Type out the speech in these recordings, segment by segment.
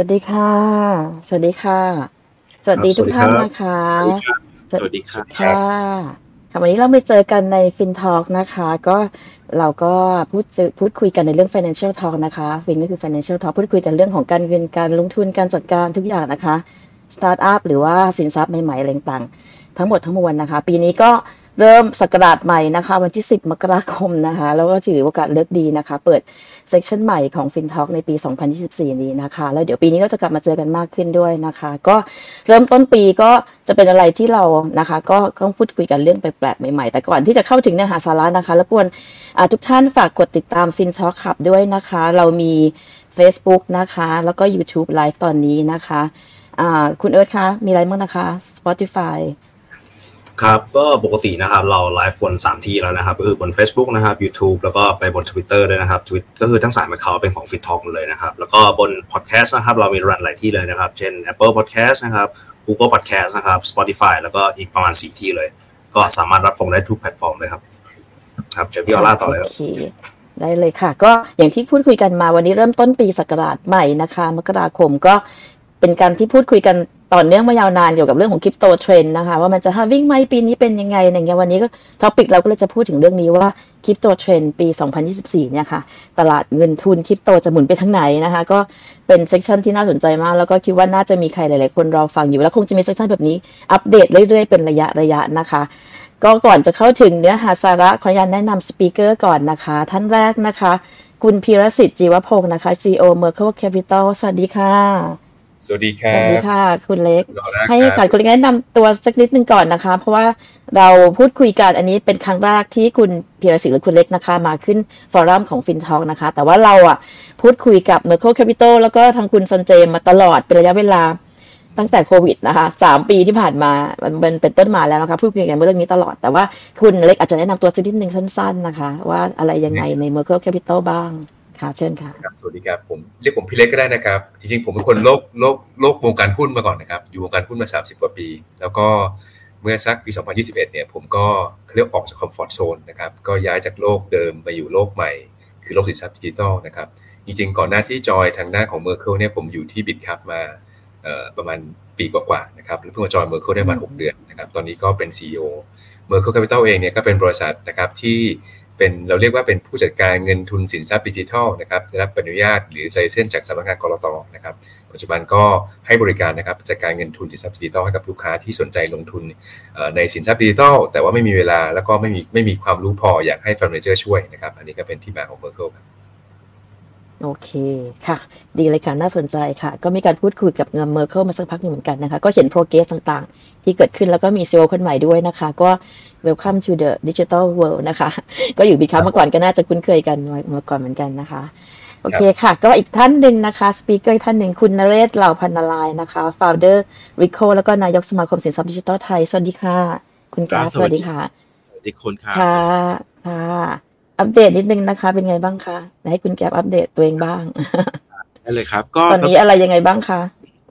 วัสดีค่ะ สวัสดีค่ะ สวัสดีทุกท่านนะคะ สวัสดีครับค่ะค่ะวันนี้เราไปเจอกันในฟินทอ l k นะคะ ก็เราก็พูดพูดคุยกันในเรื่อง financial talk นะคะฟินก็คือ financial talk พูดคุยกันเรื่องของการเงินการลงทุนการจัดการทุกอย่างนะคะสตาร์ทอัพหรือว่าสินทรัพย์ใหม่ๆอะไรต่างๆทั้งหมดทั้งมวลนะคะ ปีนี้ก็เริ่มสกราชใหม่นะคะ วันที่ 10 มกราคมนะคะ แล้วก็ถือโอกาสเลิกดีนะคะ เปิด session ใหม่ของ FinTalk ในปี 2024 นี้นะคะ แล้วเดี๋ยวปีนี้ก็จะกลับมาเจอกันมากขึ้นด้วยนะคะ ก็เริ่มต้นปีก็จะเป็นอะไรที่เรานะคะ ก็ต้องพูดคุยกันเรื่องแปลกๆใหม่ๆ แต่ก่อนที่จะเข้าถึงเนื้อหาสาระนะคะรบกวนทุกท่านฝากกดติดตาม FinTalk ขับด้วยนะคะ เรามี Facebook นะคะ แล้วก็ YouTube Live ตอนนี้นะคะคุณเอิร์ธคะ มีอะไรบ้างนะคะ Spotify ครับก็ปกตินะครับเราไลฟ์บน3 ที่แล้วนะครับก็คือบน Facebook นะครับ YouTube แล้วก็ไปบน Twitter ด้วยนะครับทวิตก็คือทั้งสาม account เป็นของ FinTalk เลยนะครับ แล้วก็บน Podcast นะครับ เรามี run หลายที่เลยนะครับ เช่น Apple Podcast นะครับ Google Podcast นะครับ Spotify แล้วก็อีกประมาณ 4 ที่เลย ก็สามารถรับฟังได้ทุกแพลตฟอร์มเลยครับ ครับเชิญพี่ออล่าต่อเลยครับได้เลยค่ะ ก็อย่างที่พูดคุยกันมาวันนี้เริ่มต้นปีศักราชใหม่นะคะ มกราคมก็ เป็นการที่พูดคุยกันต่อเนื่องมายาวนานเกี่ยวกับเรื่องของ crypto trend นะคะว่ามันจะ halving ไหมปีนี้เป็นยังไงอย่างเงี้ยวันนี้ก็ topic เราก็เลยจะพูดถึงเรื่องนี้ว่า crypto trend ปี 2024 เนี่ยค่ะตลาดเงินทุนคริปโตจะหมุนไปทางไหนนะคะ ก็เป็น session ที่น่าสนใจมาก แล้วก็คิดว่าน่าจะมีใครหลายๆคนรอฟังอยู่แล้วคงจะมี session แบบนี้อัปเดตเรื่อยๆเป็นระยะระยะนะคะ ก็ก่อนจะเข้าถึงเนื้อหาสาระขออนุญาตแนะนำ speaker ก่อนนะคะ ท่านแรกนะคะ คุณพีรสิทธิ์จีวพงศ์นะคะ CEO Merkle Capital สวัสดีค่ะ สวัสดีครับสวัสดีค่ะ คุณเล็ก ให้ค่ะคุณเล็กแนะนำตัวสักนิดนึงก่อนนะคะ เพราะว่าเราพูดคุยกันอันนี้เป็นครั้งแรกที่คุณพีรศิลป์หรือคุณเล็กนะคะ มาขึ้นforum ของ FinTalk นะคะ แต่ว่าเราอะพูดคุยกับ Merkle Capital แล้วก็ทางคุณซันเจย์มาตลอดเป็นระยะเวลาตั้งแต่โควิดนะคะสามปีที่ผ่านมามันเป็นต้นมาแล้วนะคะพูดคุยกันเรื่องนี้ตลอด แต่ว่าคุณเล็กอาจจะแนะนำตัวสักนิดนึงสั้น ๆนะคะ ว่าอะไรยังไงใน Merkle Capital บ้าง ค่ะเชิญค่ะสวัสดีครับผมเรียกผมพี่เล็กก็ได้นะครับ จริงๆ ผมเป็นคนโลกโลกโลกวงการหุ้นมาก่อนนะครับ อยู่วงการหุ้นมา 30 กว่าปี แล้วก็เมื่อสักปี 2021 เนี่ย ผมก็เรียกออกจาก comfort zone นะครับ ก็ย้ายจากโลกเดิมไปอยู่โลกใหม่ คือโลกสินทรัพย์ดิจิทัลนะครับ จริงๆ ก่อนหน้าที่ join ทางหน้าของ Merkle เนี่ยผมอยู่ที่ Bitkub มาประมาณปีกว่าๆนะครับแล้วเพิ่งมา join Merkle ได้ประมาณ6เดือนนะครับ ตอนนี้ก็เป็น CEO Merkle Capital เองเนี่ยก็เป็นบริษัทนะครับที่ เป็นเราเรียกว่าเป็นผู้จัดการเงินทุนสินทรัพย์ดิจิทัลนะครับได้รับอนุญาตหรือ license จากสำนักงานกลตนะครับ ปัจจุบันก็ให้บริการนะครับจัดการเงินทุนสินทรัพย์ดิจิทัลให้กับลูกค้าที่สนใจลงทุนในสินทรัพย์ดิจิทัลแต่ว่าไม่มีเวลาแล้วก็ไม่มีไม่มีความรู้พออยากให้ fund manager ช่วยนะครับ อันนี้ก็เป็นที่มาของ Merkle ครับ โอเคค่ะ ดีเลยค่ะ น่าสนใจค่ะ ก็มีการพูดคุยกับเงิน Merkle มาสักพักหนึ่งเหมือนกันนะคะ ก็เห็น progress ต่างๆ ที่เกิดขึ้นแล้วก็มี CEO คนใหม่ด้วยนะคะ ก็ welcome to the digital world นะคะ ก็อยู่ Bitkub มาก่อนก็น่าจะคุ้นเคยกันมาก่อนเหมือนกันนะคะ โอเคค่ะ ก็อีกท่านหนึ่งนะคะ speaker ท่านหนึ่งคุณนเรศเหล่าพรรณรายนะคะ founder Ricco แล้วก็นายกสมาคมสินทรัพย์ดิจิทัลไทย สวัสดีค่ะ คุณแก๊ปสวัสดีค่ะสวัสดีคนค่ะค่ะค่ะ อัปเดตนิดนึงนะคะ เป็นไงบ้างคะให้คุณแก๊ปอัปเดตตัวเองบ้างได้เลยครับ ก็ตอนนี้อะไรยังไงบ้างคะ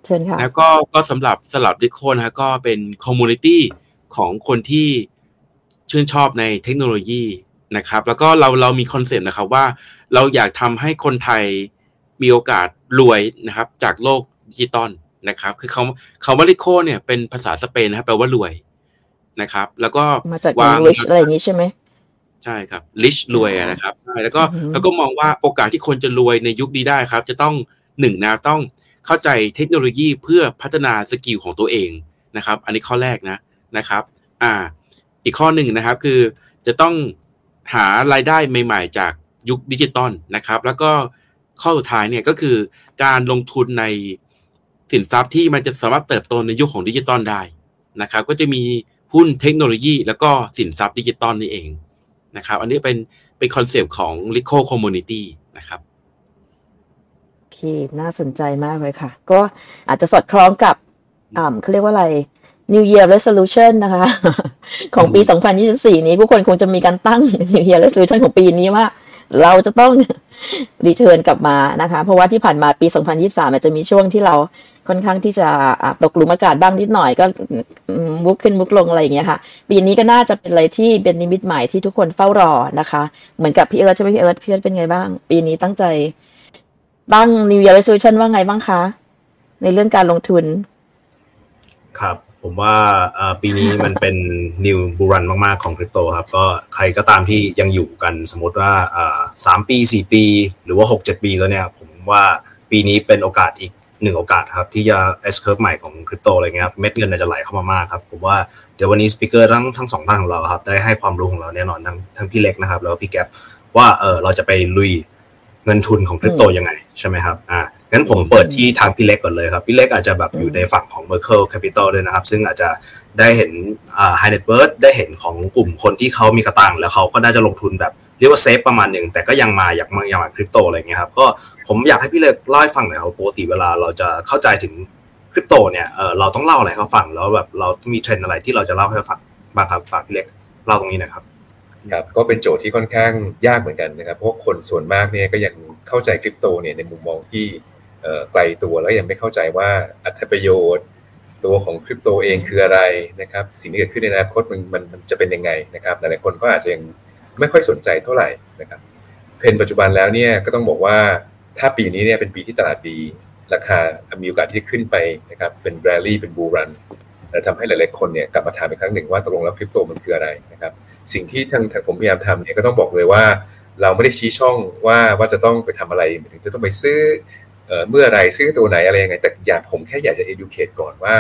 เชิญค่ะแล้วก็ก็สำหรับสำหรับ Ricco นะฮะก็เป็น community ของคนที่ชื่นชอบในเทคโนโลยีนะครับ แล้วก็เราเรามี concept นะครับว่าเราอยากทำให้คนไทยมีโอกาสรวยนะครับ จากโลกดิจิตอลนะครับ คือเขาเขาว่าลิโคเนี่ยเป็นภาษาสเปนนะครับแปลว่ารวยนะครับ แล้วก็มาจากอังกฤษอะไรอย่างนี้ใช่ไหม ใช่ครับ rich รวยนะครับใช่แล้วก็แล้วก็มองว่าโอกาสที่คนจะรวยในยุคนี้ได้ครับ จะต้องหนึ่งนะต้องเข้าใจเทคโนโลยีเพื่อพัฒนา skill ของตัวเองนะครับ อันนี้ข้อแรกนะนะครับ อ่า อีกข้อหนึ่งนะครับคือจะต้องหารายได้ใหม่ ๆ จากยุคดิจิตอลนะครับ แล้วก็ข้อสุดท้ายเนี่ยก็คือการลงทุนในสินทรัพย์ที่มันจะสามารถเติบโตในยุคของดิจิตอลได้นะครับ ก็จะมีหุ้นเทคโนโลยี แล้วก็สินทรัพย์ดิจิตอลนี่เอง นะครับ อันนี้เป็นเป็น concept ของ l i c o Community นะครับโอเค น่าสนใจมากเลยค่ะ ก็อาจจะสอดคล้องกับอ่าเขาเรียกว่าอะไร New Year Resolution นะคะ ของปี 2024 นี้ผู้คนคงจะมีการตั้ง New Year Resolution ของปีนี้ว่า เราจะต้องรีเทิร์นกลับมานะคะ เพราะว่าที่ผ่านมาปี 2023มันจะมีช่วงที่เรา ค่อนข้างที่จะตกหลุมอากาศบ้างนิดหน่อยก็มุกขึ้นมุกลงอะไรอย่างเงี้ยค่ะ ปีนี้ก็น่าจะเป็นอะไรที่เป็นนิมิตใหม่ที่ทุกคนเฝ้ารอนะคะ เหมือนกับพี่เอิร์ธใช่ไหมพี่เอิร์ธพี่เอิร์ธเป็นไงบ้าง ปีนี้ตั้งใจตั้ง New Year Resolution ว่าไงบ้างคะ ในเรื่องการลงทุน ครับ ผมว่าปีนี้มันเป็นนิวบูรันมาก ๆ ของคริปโตครับ ก็ใครก็ตามที่ยังอยู่กันสมมติว่าสามปีสี่ปี หรือว่าหกเจ็ดปีแล้วเนี่ย ผมว่าปีนี้เป็นโอกาสอีก หนึ่งโอกาสครับที่จะ S curve ใหม่ของคริปโตอะไรเงี้ยครับเม็ดเงินจะไหลเข้ามามากครับผมว่าเดี๋ยววันนี้สปิเกอร์ทั้งทั้งสองท่านของเราครับได้ให้ความรู้ของเราแน่นอนทั้งทั้งพี่เล็กนะครับ แล้วพี่แก๊ปว่าเออเราจะไปลุยเงินทุนของคริปโตยังไงใช่ไหมครับอ่างั้นผมเปิดที่ทางพี่เล็กก่อนเลยครับ พี่เล็กอาจจะแบบอยู่ในฝั่งของ Merkle Capital ด้วยนะครับ ซึ่งอาจจะได้เห็นอ่า High Net Worth ได้เห็นของกลุ่มคนที่เขามีกระตังแล้วเขาก็ได้จะลงทุนแบบ เรียกว่าเซฟประมาณหนึ่งแต่ก็ยังมาอยากมาอยากมาคริปโตอะไรเงี้ยครับก็ผมอยากให้พี่เล็กเล่าให้ฟังหน่อยครับปกติเวลาเราจะเข้าใจถึงคริปโตเนี่ยเออเราต้องเล่าอะไรเขาฟังแล้วแบบเรามีเทรนอะไรที่เราจะเล่าให้ฟังบ้างครับฝากพี่เล็กเล่าตรงนี้หน่อยครับครับก็เป็นโจทย์ที่ค่อนข้างยากเหมือนกันนะครับเพราะคนส่วนมากเนี่ยก็ยังเข้าใจคริปโตเนี่ยในมุมมองที่ไกลตัวแล้วยังไม่เข้าใจว่าอัตประโยชน์ ตัวของคริปโตเองคืออะไรนะครับสิ่งที่เกิดขึ้นในอนาคตมันมันมันจะเป็นยังไงนะครับหลายๆคนก็อาจจะยัง ไม่ค่อยสนใจเท่าไหร่นะครับเทรนปัจจุบันแล้วเนี่ยก็ต้องบอกว่าถ้าปีนี้เนี่ยเป็นปีที่ตลาดดี ราคามีโอกาสที่ขึ้นไปนะครับเป็นแรลลี่เป็นบูรันและทำให้หลายๆคนเนี่ยกลับมาถามอีกครั้งหนึ่งว่าตกลงแล้วคริปโตมันคืออะไรนะครับสิ่งที่ทางผมพยายามทำเนี่ยก็ต้องบอกเลยว่า เราไม่ได้ชี้ช่องว่าว่าจะต้องไปทำอะไรถึงจะต้องไปซื้อเมื่อไรซื้อตัวไหนอะไรยังไง แต่อยากผมแค่อยากจะ educate ก่อนว่า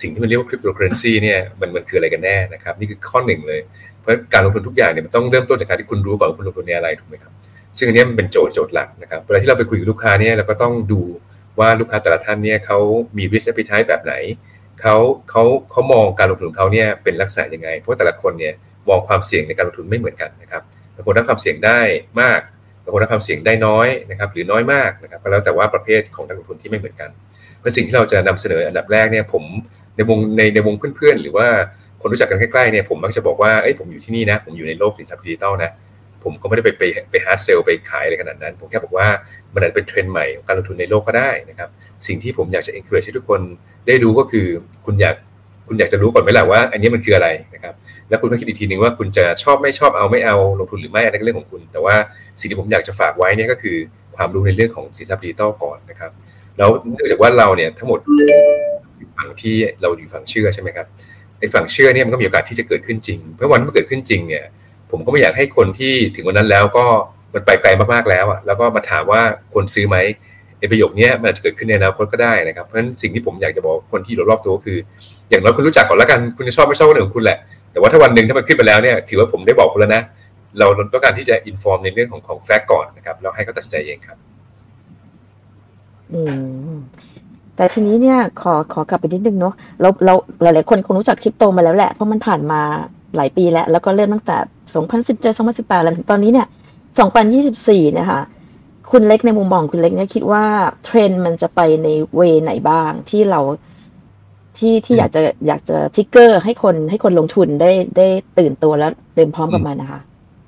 สิ่งที่มันเรียกว่าคริปโตเคอเรนซีเนี่ยมันมันคืออะไรกันแน่นะครับ นี่คือข้อหนึ่งเลย เพราะการลงทุนทุกอย่างเนี่ยมันต้องเริ่มต้นจากการที่คุณรู้ก่อนว่าคุณลงทุนในอะไรถูกไหมครับซึ่งอันนี้มันเป็นโจทย์โจทย์หลักนะครับเวลาที่เราไปคุยกับลูกค้าเนี่ยเราก็ต้องดูว่าลูกค้าแต่ละท่านเนี่ยเขามี risk appetite แบบไหนเขาเขาเขามองการลงทุนของเขาเนี่ยเป็นลักษณะยังไง เพราะแต่ละคนเนี่ยมองความเสี่ยงในการลงทุนไม่เหมือนกันนะครับบางคนรับความเสี่ยงได้มากบางคนรับความเสี่ยงได้น้อยนะครับหรือน้อยมากนะครับก็แล้วแต่ว่าประเภทของนักลงทุนที่ไม่เหมือนกันเพราะสิ่งที่เราจะนำเสนออันดับแรกเนี่ยผมในวงในในวงเพื่อนๆ หรือว่า คนรู้จักกันใกล้ๆเนี่ยผมมักจะบอกว่าเอ้ยผมอยู่ที่นี่นะ ผมอยู่ในโลกสินทรัพย์ดิจิตอลนะผมก็ไม่ได้ไปไปไป hard sell ไปขายอะไรขนาดนั้น ผมแค่บอกว่ามันอาจจะเป็นเทรนด์ใหม่ของการลงทุนในโลกก็ได้นะครับ สิ่งที่ผมอยากจะ encourage ให้ทุกคนได้รู้ก็คือคุณอยากคุณอยากจะรู้ก่อนไหมล่ะว่า อันนี้มันคืออะไรนะครับแล้วคุณก็คิดอีกทีหนึ่งว่าคุณจะชอบไม่ชอบเอาไม่เอาลงทุนหรือไม่อันนั้นก็เรื่องของคุณ แต่ว่าสิ่งที่ผมอยากจะฝากไว้เนี่ยก็คือความรู้ในเรื่องของสินทรัพย์ดิจิตอลก่อนนะครับแล้วเนื่องจากว่าเราเนี่ยทั้งหมดอยู่ฝั่งที่เราอยู่ฝั่งเชื่อใช่ไหมครับ ไอ้ฝั่งเชื่อเนี่ยมันก็มีโอกาสที่จะเกิดขึ้นจริง เพราะวันที่มันเกิดขึ้นจริงเนี่ย ผมก็ไม่อยากให้คนที่ถึงวันนั้นแล้วก็มันไปไกลมากๆแล้วอะแล้วก็มาถามว่าควรซื้อไหมไอ้ประโยคนี้มันอาจจะเกิดขึ้นในอนาคตก็ได้นะครับเพราะฉะนั้นสิ่งที่ผมอยากจะบอกคนที่อยู่รอบตัวคือ อย่างน้อยคุณรู้จักก่อนแล้วกันคุณจะชอบไม่ชอบก็เรื่องของคุณแหละ แต่ว่าถ้าวันหนึ่งถ้ามันขึ้นไปแล้วเนี่ยถือว่าผมได้บอกคุณแล้วนะเราต้องการที่จะอินฟอร์มในเรื่องของของแฟกต์ก่อนนะครับแล้วให้เขาตัดสินใจเองครับ อืม แต่ทีนี้เนี่ยขอขอกลับไปนิดนึงเนาะเราเราหลายๆคนคงรู้จักคริปโตมาแล้วแหละ เพราะมันผ่านมาหลายปีแล้ว แล้วก็เริ่มตั้งแต่ 2017 2018แล้วถึงตอนนี้เนี่ย 2024 นะคะคุณเล็กในมุมมองคุณเล็กเนี่ยคิดว่าเทรนด์มันจะไปในเวไหนบ้างที่เราที่ที่อยากจะอยากจะทิกเกอร์ให้คนให้คนลงทุนได้ได้ตื่นตัวแล้วเต็มพร้อมกับมันนะคะ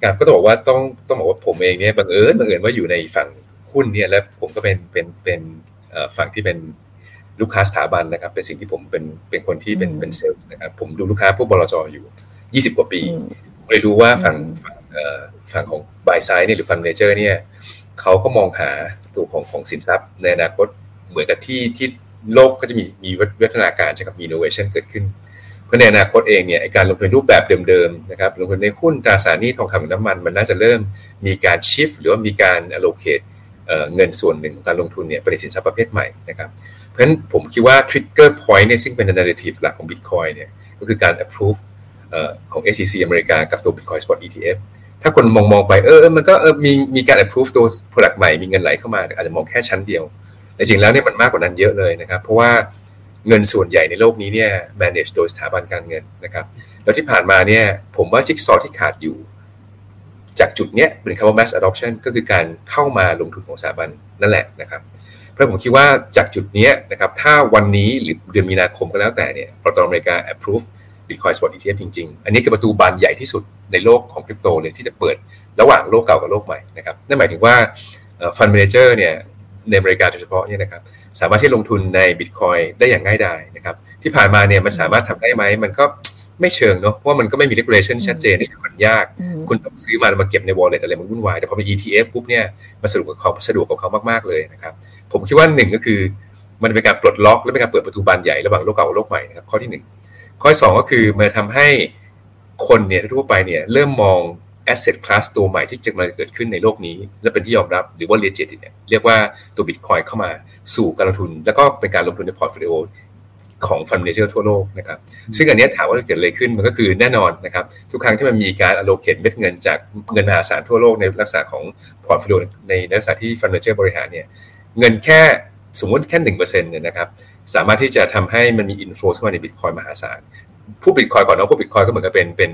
ครับก็ต้องบอกว่าต้องต้องบอกว่าผมเองเนี่ยบังเอิญบังเอิญว่าอยู่ในฝั่งหุ้นเนี่ยแล้วผมก็เป็นเป็นเป็นฝั่งที่เป็น ลูกค้าสถาบันนะครับ เป็นสิ่งที่ผมเป็นเป็นคนที่เป็นเป็นเซลล์นะครับ ผมดูลูกค้าพวกบลจอยู่ยี่สิบกว่าปีเลยรู้ว่าฝั่งฝั่งฝั่งของ buy side เนี่ยหรือ fund manager เนี่ยเขาก็มองหาตัวของของสินทรัพย์ ในอนาคตเหมือนกับที่ที่โลกก็จะมีมีวัฒนาการใช่ครับมีอินโนเวชันเกิดขึ้น เพราะในอนาคตเองเนี่ยการลงทุนรูปแบบเดิมๆนะครับลงทุนในหุ้นตราสารหนี้ทองคำน้ำมัน มันน่าจะเริ่มมีการชิฟหรือว่ามีการ allocate เงินส่วนหนึ่งของการลงทุนเนี่ยไปในสินทรัพย์ประเภทใหม่นะครับ เพราะฉะนั้นผมคิดว่า trigger point เนี่ยซึ่งเป็น narrative หลักของ Bitcoin เนี่ยก็คือการ approve ของ SEC อเมริกากับตัว Bitcoin Spot ETF ถ้าคนมองมองไปเออมันก็เออมีมีการ approve ตัว product ใหม่มีเงินไหลเข้ามา อาจจะมองแค่ชั้นเดียว แต่จริงแล้วเนี่ยมันมากกว่านั้นเยอะเลยนะครับ เพราะว่าเงินส่วนใหญ่ในโลกนี้เนี่ย manage โดยสถาบันการเงินนะครับแล้วที่ผ่านมาเนี่ยผมว่าจิ๊กซอว์ที่ขาดอยู่ จากจุดเนี้ยเป็นคำว่า mass adoption ก็คือการเข้ามาลงทุนของสถาบันนั่นแหละนะครับ เพราะผมคิดว่าจากจุดนี้นะครับถ้าวันนี้หรือเดือนมีนาคมก็แล้วแต่เนี่ยรัฐบาลอเมริกา approve Bitcoin Spot ETF จริง ๆ อันนี้คือประตูบานใหญ่ที่สุดในโลกของคริปโตเลยที่จะเปิดระหว่างโลกเก่ากับโลกใหม่นะครับนั่นหมายถึงว่า fund manager เนี่ยในอเมริกาโดยเฉพาะเนี่ยนะครับสามารถที่ลงทุนในบิตคอยได้อย่างง่ายดายนะครับที่ผ่านมาเนี่ยมันสามารถทำได้ไหมมันก็ ไม่เชิงเนาะเพราะว่ามันก็ไม่มี regulation ชัดเจนมันยาก คุณต้องซื้อมามาเก็บใน wallet อะไรมันวุ่นวาย แต่พอเป็น ETF ปุ๊บเนี่ยมันสะดวกกับเขาสะดวกกับเขามากๆเลยนะครับ ผมคิดว่าหนึ่งก็คือ มันเป็นการปลดล็อกและเป็นการเปิดประตูบานใหญ่ระหว่างโลกเก่ากับโลกใหม่นะครับข้อที่หนึ่งข้อที่สองก็คือมันทำให้คนเนี่ยทั่วไปเนี่ยเริ่มมอง asset class ตัวใหม่ที่จะมาเกิดขึ้นในโลกนี้ และเป็นที่ยอมรับหรือว่า legit เนี่ยเรียกว่าตัว Bitcoin เข้ามาสู่การลงทุน แล้วก็เป็นการลงทุนในพอร์ตโฟลิโอ ของ fund manager ทั่วโลกนะครับซึ่งอันนี้ถามว่าเกิดอะไรขึ้นมันก็คือแน่นอนนะครับทุกครั้งที่มันมีการ allocate เม็ดเงินจากเงินมหาศาลทั่วโลกในลักษณะของพอร์ตโฟลิโอในลักษณะที่ fund manager บริหารเนี่ยเงินแค่สมมติแค่หนึ่งเปอร์เซ็นต์เนี่ยนะครับสามารถที่จะทำให้มันมี inflow เข้ามาในบิตคอยมหาศาล พูดบิตคอยก่อนเนาะพูดบิตคอยก็เหมือนกับเป็นเป็น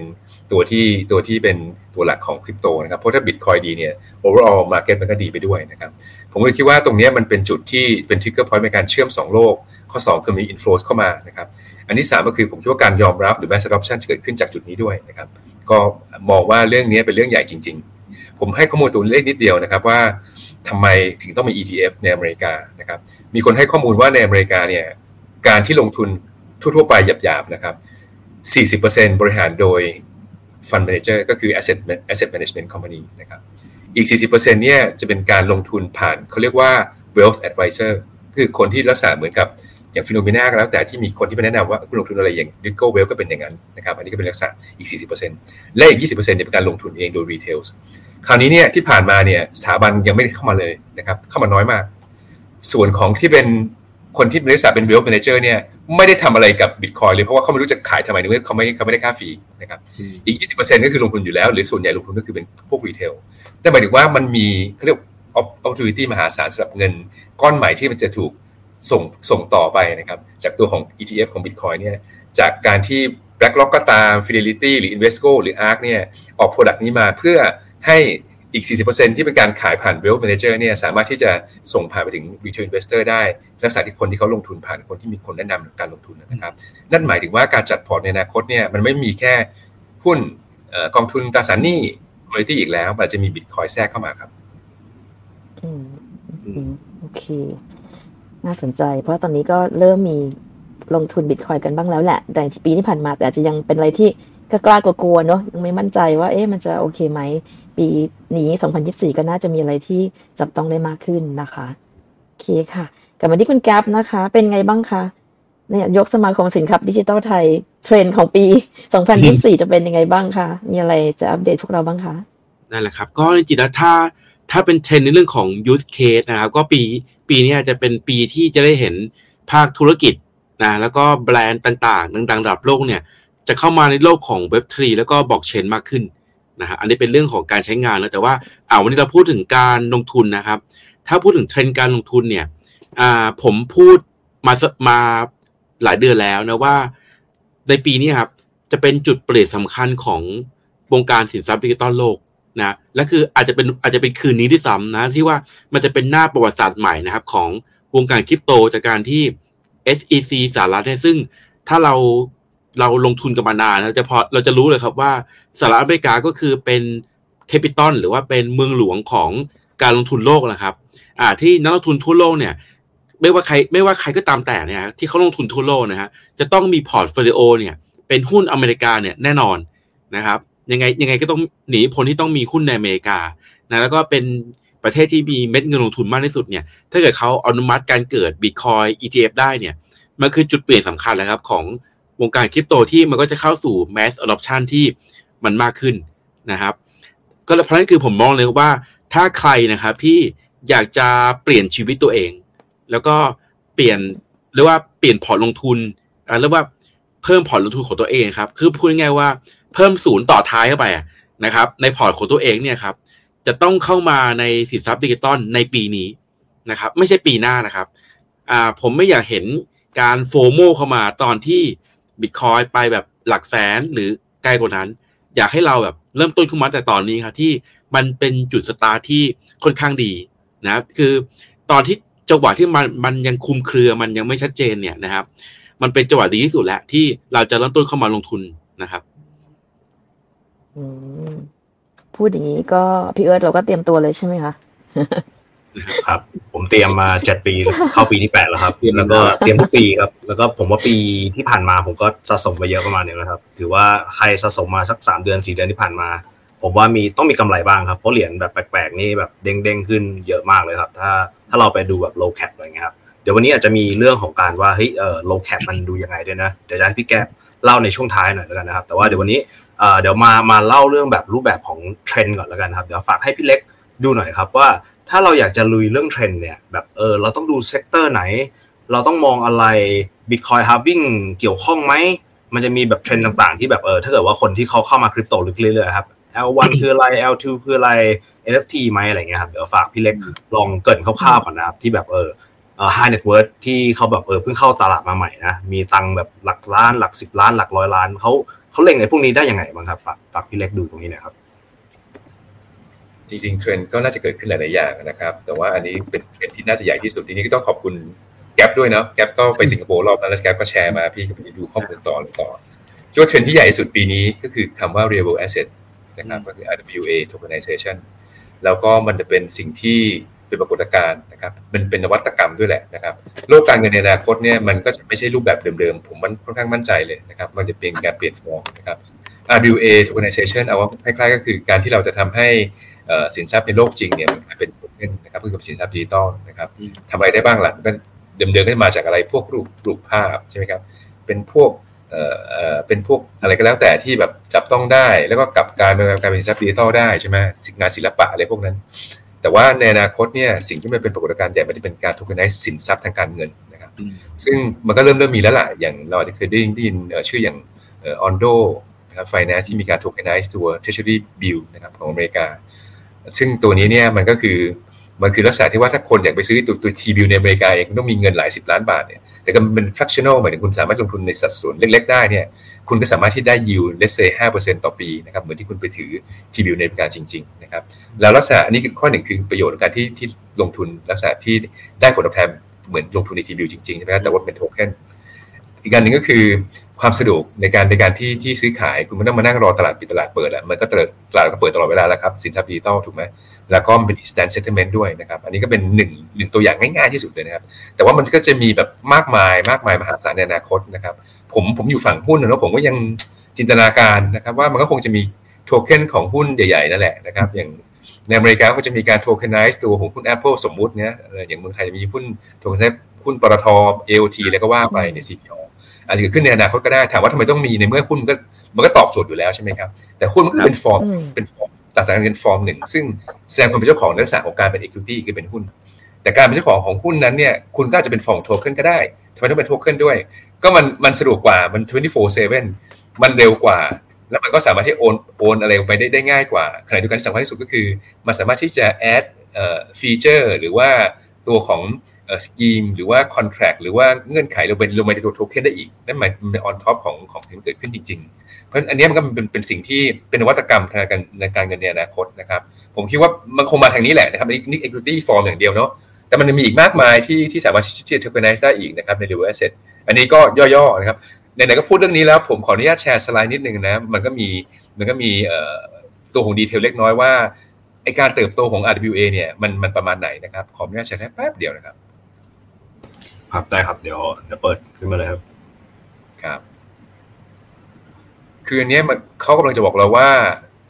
ตัวที่ตัวที่เป็นตัวหลักของคริปโตนะครับ เพราะถ้าบิตคอยดีเนี่ย overall market มันก็ดีไปด้วยนะครับ ผมเลยคิดว่าตรงนี้มันเป็นจุดที่เป็น trigger point ในการเชื่อม 2 โลก ข้อ 2 คือมี inflows เข้ามานะครับ อันที่ 3 ก็คือผมคิดว่าการยอมรับหรือ mass adoption เกิดขึ้นจากจุดนี้ด้วยนะครับ ก็มองว่าเรื่องนี้เป็นเรื่องใหญ่จริง ๆ ผมให้ข้อมูลตัวเลขนิดเดียวนะครับว่าทำไมถึงต้องมี ETF ในอเมริกานะครับ มีคนให้ข้อมูลว่าในอเมริกาเนี่ยการที่ลงทุนทั่วๆไปหยาบๆนะครับ 40%บริหารโดย Fund Manager ก็คือ Asset Asset Management Company นะครับอีก 40%เนี่ยจะเป็นการลงทุนผ่านเขาเรียกว่า Wealth Advisor คือคนที่รักษาเหมือนกับอย่างฟิโนเมนาก็แล้วแต่ที่มีคนที่มาแนะนำว่าคุณลงทุนอะไรอย่าง Rico Wealth ก็เป็นอย่างนั้นนะครับอันนี้ก็เป็นลักษณะอีก 40%และอีก 20%เนี่ยเป็นการลงทุนเองโดย Retail คราวนี้เนี่ยที่ผ่านมาเนี่ยสถาบันยังไม่ได้เข้ามาเลยนะครับเข้ามาน้อยมาก ส่วนของที่เป็น คนที่บริษัทเป็น wealth manager เนี่ยไม่ได้ทำอะไรกับบิตคอยเลยเพราะว่าเขาไม่รู้จะขายทำไมเนื่องเขาไม่เขาไม่ได้ค่าฟรีนะครับอีก 20%ก็คือลงทุนอยู่แล้ว หรือส่วนใหญ่ลงทุนก็คือเป็นพวกรีเทลนั่นหมายถึงว่ามันมีเขาเรียก opportunity มหาศาลสำหรับเงิน ก้อนใหม่ที่มันจะถูกส่งส่งต่อไปนะครับ จากตัวของ ETF ของ Bitcoin เนี่ยจากการที่ BlackRock ก็ตาม Fidelity หรือ Invesco หรือ ARK เนี่ยออก Product นี้มาเพื่อให้ อีก 40%ที่เป็นการขายผ่าน Wealth Manager เนี่ยสามารถที่จะส่งผ่านไปถึง Retail Investor ได้ลักษณะที่คนที่เขาลงทุนผ่านคนที่มีคนแนะนำการลงทุนนะครับ นั่นหมายถึงว่าการจัดพอร์ตในอนาคตเนี่ยมันไม่มีแค่หุ้นกองทุนตราสารหนี้ commodity อีกแล้วมันจะมีบิตคอยแทรกเข้ามาครับอืมโอเค น่าสนใจ เพราะตอนนี้ก็เริ่มมีลงทุนบิตคอยกันบ้างแล้วแหละ แต่ปีที่ผ่านมาแต่อาจจะยังเป็นอะไรที่กล้าๆกลัวๆเนาะยังไม่มั่นใจว่าเอ๊ะมันจะโอเคไหม ปีนี้ 2024 ก็น่าจะมีอะไรที่จับต้องได้มากขึ้นนะคะโอเคค่ะ กลับมาที่คุณแก๊ปนะคะ เป็นไงบ้างคะเนี่ยยกสมาคมสินค้าดิจิทัลไทย เทรนด์ของปี 2024 จะเป็นยังไงบ้างคะ มีอะไรจะอัปเดตพวกเราบ้างคะนั่นแหละครับ ก็จริงๆแล้วถ้าถ้าเป็นเทรนในเรื่องของ use case นะครับ ก็ปีปีนี้จะเป็นปีที่จะได้เห็นภาคธุรกิจนะแล้วก็แบรนด์ต่างๆดังๆระดับโลกเนี่ย จะเข้ามาในโลกของ Web3 แล้วก็บล็อกเชนมากขึ้น นะฮะอันนี้เป็นเรื่องของการใช้งานแล้วแต่ว่าอ่าวันนี้เราพูดถึงการลงทุนนะครับ ถ้าพูดถึงเทรนด์การลงทุนเนี่ยอ่าผมพูดมามาหลายเดือนแล้วนะว่าในปีนี้ครับจะเป็นจุดเปลี่ยนสำคัญของวงการสินทรัพย์ดิจิตอลโลกนะและคืออาจจะเป็นอาจจะเป็นปีนี้ด้วยซ้ำนะที่ว่ามันจะเป็นหน้าประวัติศาสตร์ใหม่นะครับ ของวงการคริปโตจากการที่ SEC สหรัฐเนี่ยซึ่งถ้าเรา เราลงทุนกันมานานนะจะพอเราจะรู้เลยครับว่าสหรัฐอเมริกาก็คือเป็น capital หรือว่าเป็นเมืองหลวงของการลงทุนโลกนะครับ อ่า ที่นักลงทุนทั่วโลกเนี่ย ไม่ว่าใครไม่ว่าใครก็ตามแต่เนี่ยที่เขาลงทุนทั่วโลกนะฮะจะต้องมีพอร์ตโฟลิโอเนี่ย เป็นหุ้นอเมริกาเนี่ยแน่นอนนะครับ ยังไงยังไงก็ต้องหนีไม่พ้นที่ต้องมีหุ้นในอเมริกานะแล้วก็เป็นประเทศที่มีเม็ดเงินลงทุนมากที่สุดเนี่ย ถ้าเกิดเขาอนุมัติการเกิดบิตคอย ETF ได้เนี่ย มันคือจุดเปลี่ยนสำคัญเลยครับของ วงการคริปโตที่มันก็จะเข้าสู่ mass adoption ที่มันมากขึ้นนะครับ ก็เพราะนั้นคือผมมองเลยว่าถ้าใครนะครับที่อยากจะเปลี่ยนชีวิตตัวเอง แล้วก็เปลี่ยนหรือว่าเปลี่ยนพอร์ตลงทุนอ่าเรียกว่าเพิ่มพอร์ตลงทุนของตัวเองครับ คือพูดง่ายๆว่าเพิ่มศูนย์ต่อท้ายเข้าไปนะครับ ในพอร์ตของตัวเองเนี่ยครับ จะต้องเข้ามาในสินทรัพย์ดิจิตอลในปีนี้นะครับ ไม่ใช่ปีหน้านะครับอ่าผมไม่อยากเห็นการ FOMO เข้ามาตอนที่ บิตคอยไปแบบหลักแสนหรือไกลกว่านั้น อยากให้เราแบบเริ่มต้นขึ้นมาแต่ตอนนี้ครับที่มันเป็นจุดสตาร์ทที่ค่อนข้างดีนะคือตอนที่จังหวะที่มันมันยังคลุมเครือมันยังไม่ชัดเจนเนี่ยนะครับ มันเป็นจังหวะดีที่สุดแล้วที่เราจะเริ่มต้นเข้ามาลงทุนนะครับพูดอย่างนี้ก็พี่เอิร์ธเราก็เตรียมตัวเลยใช่ไหมคะ ครับ ผมเตรียมมาเจ็ดปีเข้าปีที่แปดแล้วครับ แล้วก็เตรียมทุกปีครับ แล้วก็ผมว่าปีที่ผ่านมาผมก็สะสมไปเยอะประมาณนึงนะครับ ถือว่าใครสะสมมาสักสามเดือนสี่เดือนที่ผ่านมา ผมว่ามีต้องมีกำไรบ้างครับ เพราะเหรียญแบบแปลกๆนี่แบบเด้งๆขึ้นเยอะมากเลยครับ ถ้าถ้าเราไปดูแบบ low cap อะไรเงี้ยครับ เดี๋ยววันนี้อาจจะมีเรื่องของการว่าเฮ้ยเออ low cap มันดูยังไงด้วยนะ เดี๋ยวจะให้พี่แก๊ปเล่าในช่วงท้ายหน่อยแล้วกันนะครับ แต่ว่าเดี๋ยววันนี้เดี๋ยวมามาเล่าเรื่องแบบรูปแบบของเทรนด์ก่อนแล้วกันครับ เดี๋ยวฝากให้พี่เล็กดูหน่อยครับว่า ถ้าเราอยากจะลุยเรื่องเทรนด์เนี่ยแบบเออเราต้องดู sector ไหน เราต้องมองอะไร Bitcoin halving เกี่ยวข้องไหม มันจะมีแบบเทรนด์ต่างๆ ที่แบบเออถ้าเกิดว่าคนที่เขาเข้ามาคริปโตลึกเรื่อยๆครับ L1 คืออะไร L2 คืออะไร NFT ไหมอะไรเงี้ยครับเดี๋ยวฝากพี่เล็กลองเกริ่นคร่าวๆก่อนนะครับที่แบบเออเออ high net worth ที่เขาแบบเออเพิ่งเข้าตลาดมาใหม่นะมีตังแบบหลักล้านหลักสิบล้านหลักร้อยล้านเขาเขาเล่นไอ้พวกนี้ได้ยังไงบ้างครับฝากฝากพี่เล็กดูตรงนี้หน่อยครับ จริงๆเทรนด์ก็น่าจะเกิดขึ้นหลายๆอย่างนะครับ แต่ว่าอันนี้เป็นเทรนด์ที่น่าจะใหญ่ที่สุดทีนี้ก็ต้องขอบคุณแก๊ปด้วยเนาะแก๊ปก็ไปสิงคโปร์รอบนั้นแล้วแก๊ปก็แชร์มาพี่ก็ไปดูข้อมูลต่อเลยต่อคิดว่าเทรนด์ที่ใหญ่ที่สุดปีนี้ก็คือคำว่า real asset นะครับก็คือ RWA tokenization แล้วก็มันจะเป็นสิ่งที่เป็นปรากฏการณ์นะครับมันเป็นนวัตกรรมด้วยแหละนะครับ โลกการเงินในอนาคตเนี่ยมันก็จะไม่ใช่รูปแบบเดิมๆ ผมมันค่อนข้างมั่นใจเลยนะครับ มันจะเป็นการเปลี่ยนฟอร์มนะครับ RWA tokenization เอาแบบคล้ายๆ ก็คือการที่เราจะทำให้ สินทรัพย์ในโลกจริงเนี่ยมันเป็นโทเค็นนะครับเพื่อกลายเป็นสินทรัพย์ดิจิตอลนะครับทำอะไรได้บ้างล่ะก็เดิมๆก็มาจากอะไรพวกรูปรูปภาพใช่ไหมครับเป็นพวกเอ่อเป็นพวกอะไรก็แล้วแต่ที่แบบจับต้องได้ แล้วก็กลับกลายเป็นกลายเป็นสินทรัพย์ดิจิตอลได้ใช่ไหมงานศิลปะอะไรพวกนั้น แต่ว่าในอนาคตเนี่ยสิ่งที่มันเป็นปรากฏการณ์ใหญ่มันจะเป็นการทุกนไนสินทรัพย์ทางการเงินนะครับซึ่งมันก็เริ่มเริ่มมีแล้วล่ะอย่างเราอาจจะเคยได้ยินชื่ออย่างออนโดนะครับไฟแนนซ์ที่มีการ tokenize ตัว treasury bill นะครับของอเมริกา ซึ่งตัวนี้เนี่ยมันก็คือมันคือลักษณะที่ว่าถ้าคนอยากไปซื้อตัวตัวทีบิลในอเมริกาเองต้องมีเงินหลายสิบล้านบาทเนี่ยแต่ก็เป็น fractional หมายถึงคุณสามารถลงทุนในสัดส่วนเล็ก ๆ ได้เนี่ยคุณก็สามารถที่ได้ yield let's say ห้าเปอร์เซ็นต์ต่อปีนะครับเหมือนที่คุณไปถือ T-bill ในอเมริกาจริงๆนะครับแล้วลักษณะอันนี้คือข้อหนึ่งคือประโยชน์ของการที่ที่ลงทุนลักษณะที่ได้ผลตอบแทนเหมือนลงทุนใน T-bill จริงๆใช่ไหมครับแต่ว่าเป็นโทเค็นอีกอันหนึ่งก็คือ ความสะดวกในการในการที่ที่ซื้อขายคุณไม่ต้องมานั่งรอตลาดปิดตลาดเปิดแล้วมันก็ตลาดตลาดก็เปิดตลอดเวลาแล้วครับสินทรัพย์ดิจิตอลถูกไหมแล้วก็เป็น instant settlement ด้วยนะครับ อันนี้ก็เป็นหนึ่งหนึ่งตัวอย่างง่ายๆที่สุดเลยนะครับ แต่ว่ามันก็จะมีแบบมากมายมากมายมหาศาลในอนาคตนะครับ ผมผมอยู่ฝั่งหุ้นนะผมก็ยังจินตนาการนะครับ ว่ามันก็คงจะมีโทเค็นของหุ้นใหญ่ๆนั่นแหละนะครับ อย่างในอเมริกาก็จะมีการ tokenize ตัวของหุ้น Apple สมมุติเนี่ยอย่างเมืองไทยจะมีหุ้น tokenize หุ้นปตท AOT แล้วก็ว่าไปใน CP อาจจะเกิดขึ้นในอนาคตก็ได้ถามว่าทำไมต้องมีในเมื่อหุ้นมันก็มันก็ตอบโจทย์อยู่แล้วใช่ไหมครับแต่หุ้นมันก็เป็นฟอร์มเป็นฟอร์มต่างการเงินฟอร์มหนึ่งซึ่งแสดงความเป็นเจ้าของในลักษณะของการเป็น equity คือเป็นหุ้น แต่การเป็นเจ้าของของหุ้นนั้นเนี่ยคุณก็จะเป็นฟอร์มโทเค็นก็ได้ทำไมต้องเป็นโทเค็นด้วย ก็มันมันสะดวกกว่ามัน 24/7 มันเร็วกว่า แล้วมันก็สามารถที่โอนโอนอะไรไปได้ได้ง่ายกว่าขณะเดียวกันสำคัญที่สุดก็คือ มันสามารถที่จะ add feature หรือว่าตัวของ scheme หรือว่า contract หรือว่าเงื่อนไขลงไปลงไปในตัวโทเค็นได้อีก นั่นหมายเป็น on top ของของสิ่งที่เกิดขึ้นจริง ๆ เพราะอันนี้มันก็เป็นเป็นสิ่งที่เป็นนวัตกรรมทางการในการเงินในอนาคตนะครับผมคิดว่ามันคงมาทางนี้แหละนะครับนี่นี่ equity form อย่างเดียวเนาะแต่มันมีอีกมากมายที่ที่สามารถที่จะ tokenize ได้อีกนะครับใน real asset อันนี้ก็ย่อๆนะครับไหนๆก็พูดเรื่องนี้แล้วผมขออนุญาตแชร์สไลด์นิดนึงนะมันก็มีมันก็มีตัวของดีเทลเล็กน้อยว่าไอการเติบโตของ RWA เนี่ยมันมันประมาณไหนนะครับ ขออนุญาตแชร์แป๊บเดียวนะครับ ครับได้ครับเดี๋ยวเดี๋ยวเปิดขึ้นมาเลยครับ ครับ คืออันนี้มันเขากำลังจะบอกเราว่า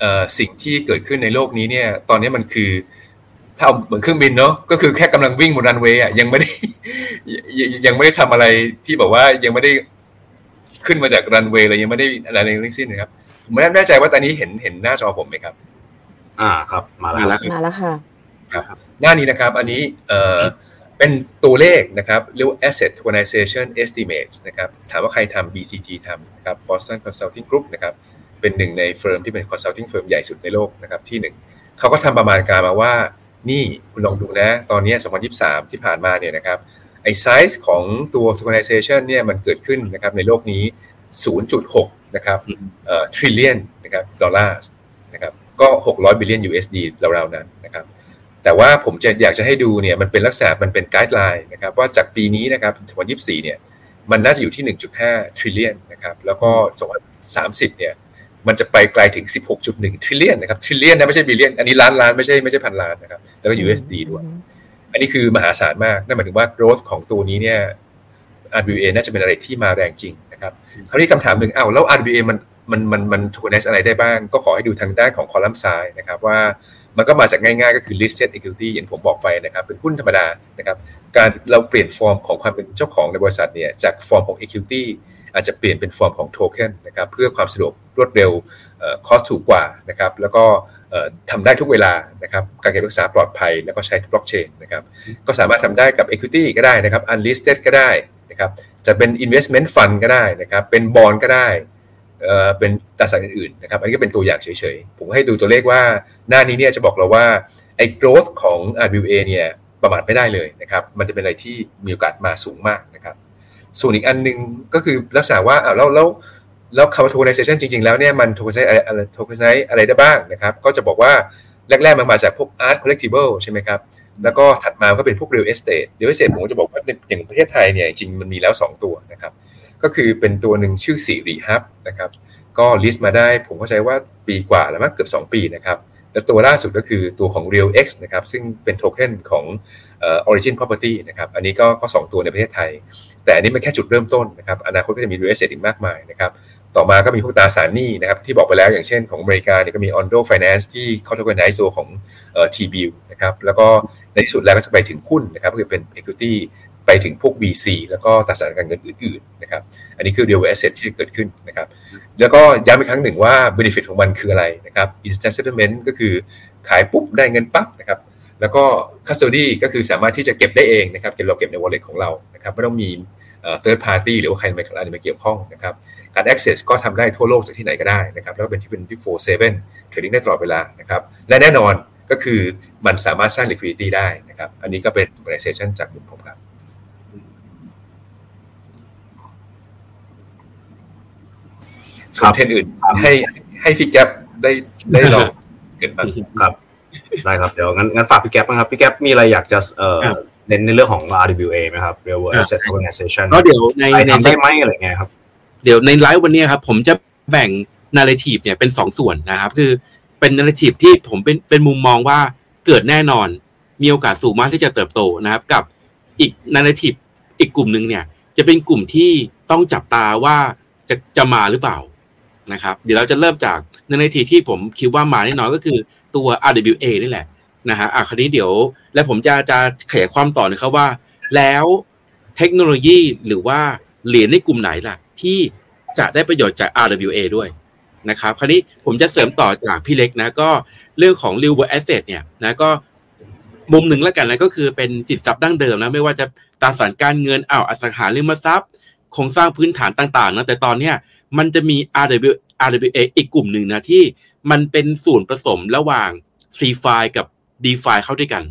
เอ่อสิ่งที่เกิดขึ้นในโลกนี้เนี่ย ตอนนี้มันคือถ้าเหมือนเครื่องบินเนาะก็คือแค่กำลังวิ่งบนรันเวย์อะยังไม่ได้ยังไม่ได้ทำอะไรที่บอกว่ายังไม่ได้ขึ้นมาจากรันเวย์เลยยังไม่ได้อะไรทั้งสิ้นนะครับผมไม่แน่ใจว่าตอนนี้เห็นเห็นหน้าจอผมไหมครับ อ่าครับ มาแล้วมาแล้วค่ะ ครับ หน้านี้นะครับ อันนี้เอ่อ เป็นตัวเลขนะครับเรียกว่า asset tokenization estimates นะครับถามว่าใครทำ BCG ทำนะครับ Boston Consulting Group นะครับเป็นหนึ่งในเฟิร์มที่เป็น consulting firm ใหญ่สุดในโลกนะครับที่หนึ่งเขาก็ทำประมาณการมาว่า นี่คุณลองดูนะ ตอนนี้ 2023 ที่ผ่านมาเนี่ยนะครับไอ้ไซส์ของตัว tokenization เนี่ยมันเกิดขึ้นนะครับในโลกนี้ 0.6 นะครับเอ่อ trillion นะครับดอลลาร์นะครับก็ 600 billion USD ราวๆนั้นนะครับ แต่ว่าผมจะอยากจะให้ดูเนี่ยมันเป็นลักษณะมันเป็นไกด์ไลน์นะครับว่าจากปีนี้นะครับถึงวันที่4เนี่ยมันน่าจะอยู่ที่ 1.5 trillion นะครับแล้วก็2030เนี่ยมันจะไปไกลถึง 16.1 trillion นะครับ trillion นะไม่ใช่ billion อันนี้ล้านล้านไม่ใช่ไม่ใช่พันล้านนะครับแล้วก็ USD ด้วย อันนี้คือมหาศาลมากนั่นหมายถึงว่า growth ของตัวนี้เนี่ย RBA น่าจะเป็นอะไรที่มาแรงจริงนะครับคราวนี้คำถามหนึ่งอ้าวแล้ว RBA มัน มันมันมันถูกเนสอะไรได้บ้าง ก็ขอให้ดูทางด้านของคอลัมน์ซ้ายนะครับว่ามันก็มาจากง่ายๆ ก็คือ listed equity อย่างผมบอกไปนะครับ เป็นหุ้นธรรมดานะครับ การเราเปลี่ยนฟอร์มของความเป็นเจ้าของในบริษัทเนี่ยจากฟอร์มของ equity อาจจะเปลี่ยนเป็นฟอร์มของโทเค็นนะครับเพื่อความสะดวกรวดเร็วคอสถูกกว่านะครับแล้วก็ทำได้ทุกเวลานะครับการเก็บรักษาปลอดภัยแล้วก็ใช้บล็อกเชนนะครับก็สามารถทำได้กับ equity ก็ได้นะครับ unlisted ก็ได้นะครับจะเป็น investment fund ก็ได้นะครับเป็นบอลก็ได้ เป็นตราสารอื่นๆนะครับอันนี้ก็เป็นตัวอย่างเฉยๆ ผมให้ดูตัวเลขว่าหน้านี้เนี่ยจะบอกเราว่าไอ้ growth ของ RWA เนี่ยประมาทไม่ได้เลยนะครับมันจะเป็นอะไรที่มีโอกาสมาสูงมากนะครับส่วนอีกอันนึงก็คือลักษณะว่าอ้าวแล้วแล้วแล้วคำว่า tokenization จริงๆ แล้วเนี่ยมัน tokenize อะไร tokenize อะไรได้บ้างนะครับก็จะบอกว่าแรกๆมันมาจากพวก art collectible ใช่ไหมครับแล้วก็ถัดมาก็เป็นพวก real estate real estate ผมก็จะบอกว่าอย่างประเทศไทยเนี่ยจริงมันมีแล้ว 2 ตัวนะครับ ก็คือเป็นตัวหนึ่งชื่อสิริฮับนะครับก็ลิสต์มาได้ผมเข้าใจว่าปีกว่าแล้วมั้งเกือบ 2 ปีนะครับและตัวล่าสุดก็คือตัวของ Real X นะครับซึ่งเป็นโทเค็นของ Origin Property นะครับอันนี้ก็ก็สตัวในประเทศไทย แต่อันนี้มันแค่จุดเริ่มต้นนะครับอนาคตก็จะมี Real Estate อีกมากมายนะครับต่อมาก็มีพวกตราสารหนี้นะครับที่บอกไปแล้วอย่างเช่นของอเมริกาเนี่ยก็มี Ondo Finance ที่เขาท o ก e n i z e ตัวของ T-bill นะครับแล้วก็ในที่สุดแล้วก็จะไปถึงหุ้นนะครับก็คือเป็น equity ไปถึงพวก VC แล้วก็ตราสารการเงินอื่นๆนะครับอันนี้คือ real asset ที่เกิดขึ้นนะครับแล้วก็ย้ำอีกครั้งหนึ่งว่า benefit ของมันคืออะไรนะครับ instant settlement ก็คือขายปุ๊บได้เงินปั๊บนะครับแล้วก็ custody ก็คือสามารถที่จะเก็บได้เองนะครับเก็บเราเก็บใน wallet ของเรานะครับไม่ต้องมี third party หรือว่าใครมาอะไรมาเกี่ยวข้องนะครับการ access ก็ทำได้ทั่วโลกจากที่ไหนก็ได้นะครับแล้วก็เป็นที่เป็นที่4-7 trading ได้ตลอดเวลานะครับและแน่นอนก็คือมันสามารถสร้าง liquidity ได้นะครับอันนี้ก็เป็น organization จากมุมผมครับ ส่วนเทนอื่น ให้ให้พี่แก๊ปได้ได้ลองเกิดมาครับได้ครับเดี๋ยวงั้นงั้นฝากพี่แก๊ปนะครับพี่แก๊ปมีอะไรอยากจะเอ่อเน้นในเรื่องของ RWA ไหมครับ Real World Asset Tokenization ก็เดี๋ยวในในได้ไหมอะไรเงี้ยครับ เดี๋ยวในไลฟ์วันนี้ครับ ผมจะแบ่ง narrative เนี่ยเป็นสองส่วนนะครับ คือเป็น narrative ที่ผมเป็นเป็นมุมมองว่าเกิดแน่นอน มีโอกาสสูงมากที่จะเติบโตนะครับ กับอีก narrative อีกกลุ่มหนึ่งเนี่ย จะเป็นกลุ่มที่ต้องจับตาว่าจะจะมาหรือเปล่า นะครับ เดี๋ยวเราจะเริ่มจาก narrative ที่ผมคิดว่ามาแน่นอนก็คือตัว RWA นี่แหละนะฮะอะคราวนี้เดี๋ยว และผมจะจะขยายความต่อนะครับว่า แล้วเทคโนโลยีหรือว่าเหรียญในกลุ่มไหนล่ะ ที่จะได้ประโยชน์จาก RWA ด้วยนะครับคราวนี้ผมจะเสริมต่อจากพี่เล็กนะก็เรื่องของ real world asset เนี่ยนะก็มุมหนึ่งแล้วกันนะก็คือเป็นสินทรัพย์ดั้งเดิมนะไม่ว่าจะตราสารการเงินอ้าวอสังหาริมทรัพย์โครงสร้างพื้นฐานต่างๆนะแต่ตอนเนี้ย มันจะมี RW RWA อีกกลุ่มหนึ่งนะที่มันเป็นส่วนผสมระหว่าง C ไฟกับ D ไฟเข้าด้วยกัน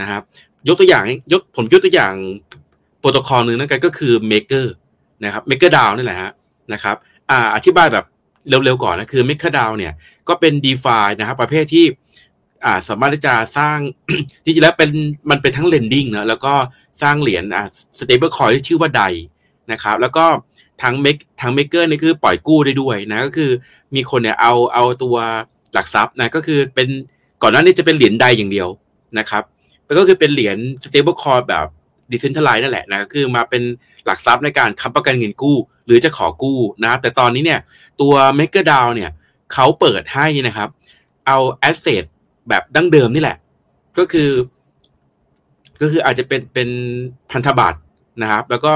นะครับ ยกตัวอย่างยกผมยกตัวอย่างโปรโตคอลหนึ่งนั่นก็คือ Maker นะครับ Maker DAO นี่แหละฮะนะครับอ่าอธิบายแบบเร็วๆก่อนนะคือ Maker DAO เนี่ยก็เป็น d e f านะครับ ประเภทที่อ่าสามารถที่จะสร้างที่จริงแล้วเป็นมันเป็นทั้ง lending นะแล้วก็สร้างเหรียญอ่า stable coin ที่ชื่อว่าไดนะครับ แล้วก็ ทั้งเมกทั้งเมกเกอร์นี่คือปล่อยกู้ได้ด้วยนะก็คือมีคนเนี่ยเอาเอาตัวหลักทรัพย์นะก็คือเป็นก่อนหน้านี้จะเป็นเหรียญใดอย่างเดียวนะครับแล้วก็คือเป็นเหรียญ stable coin แบบ decentralized นั่นแหละนะคือมาเป็นหลักทรัพย์ในการค้ำประกันเงินกู้ หรือจะขอกู้นะแต่ตอนนี้เนี่ยตัว Maker DAO เนี่ยเขาเปิดให้นะครับ เอา asset แบบดั้งเดิมนี่แหละ ก็คือ ก็คืออาจจะเป็นเป็นพันธบัตรนะครับ แล้วก็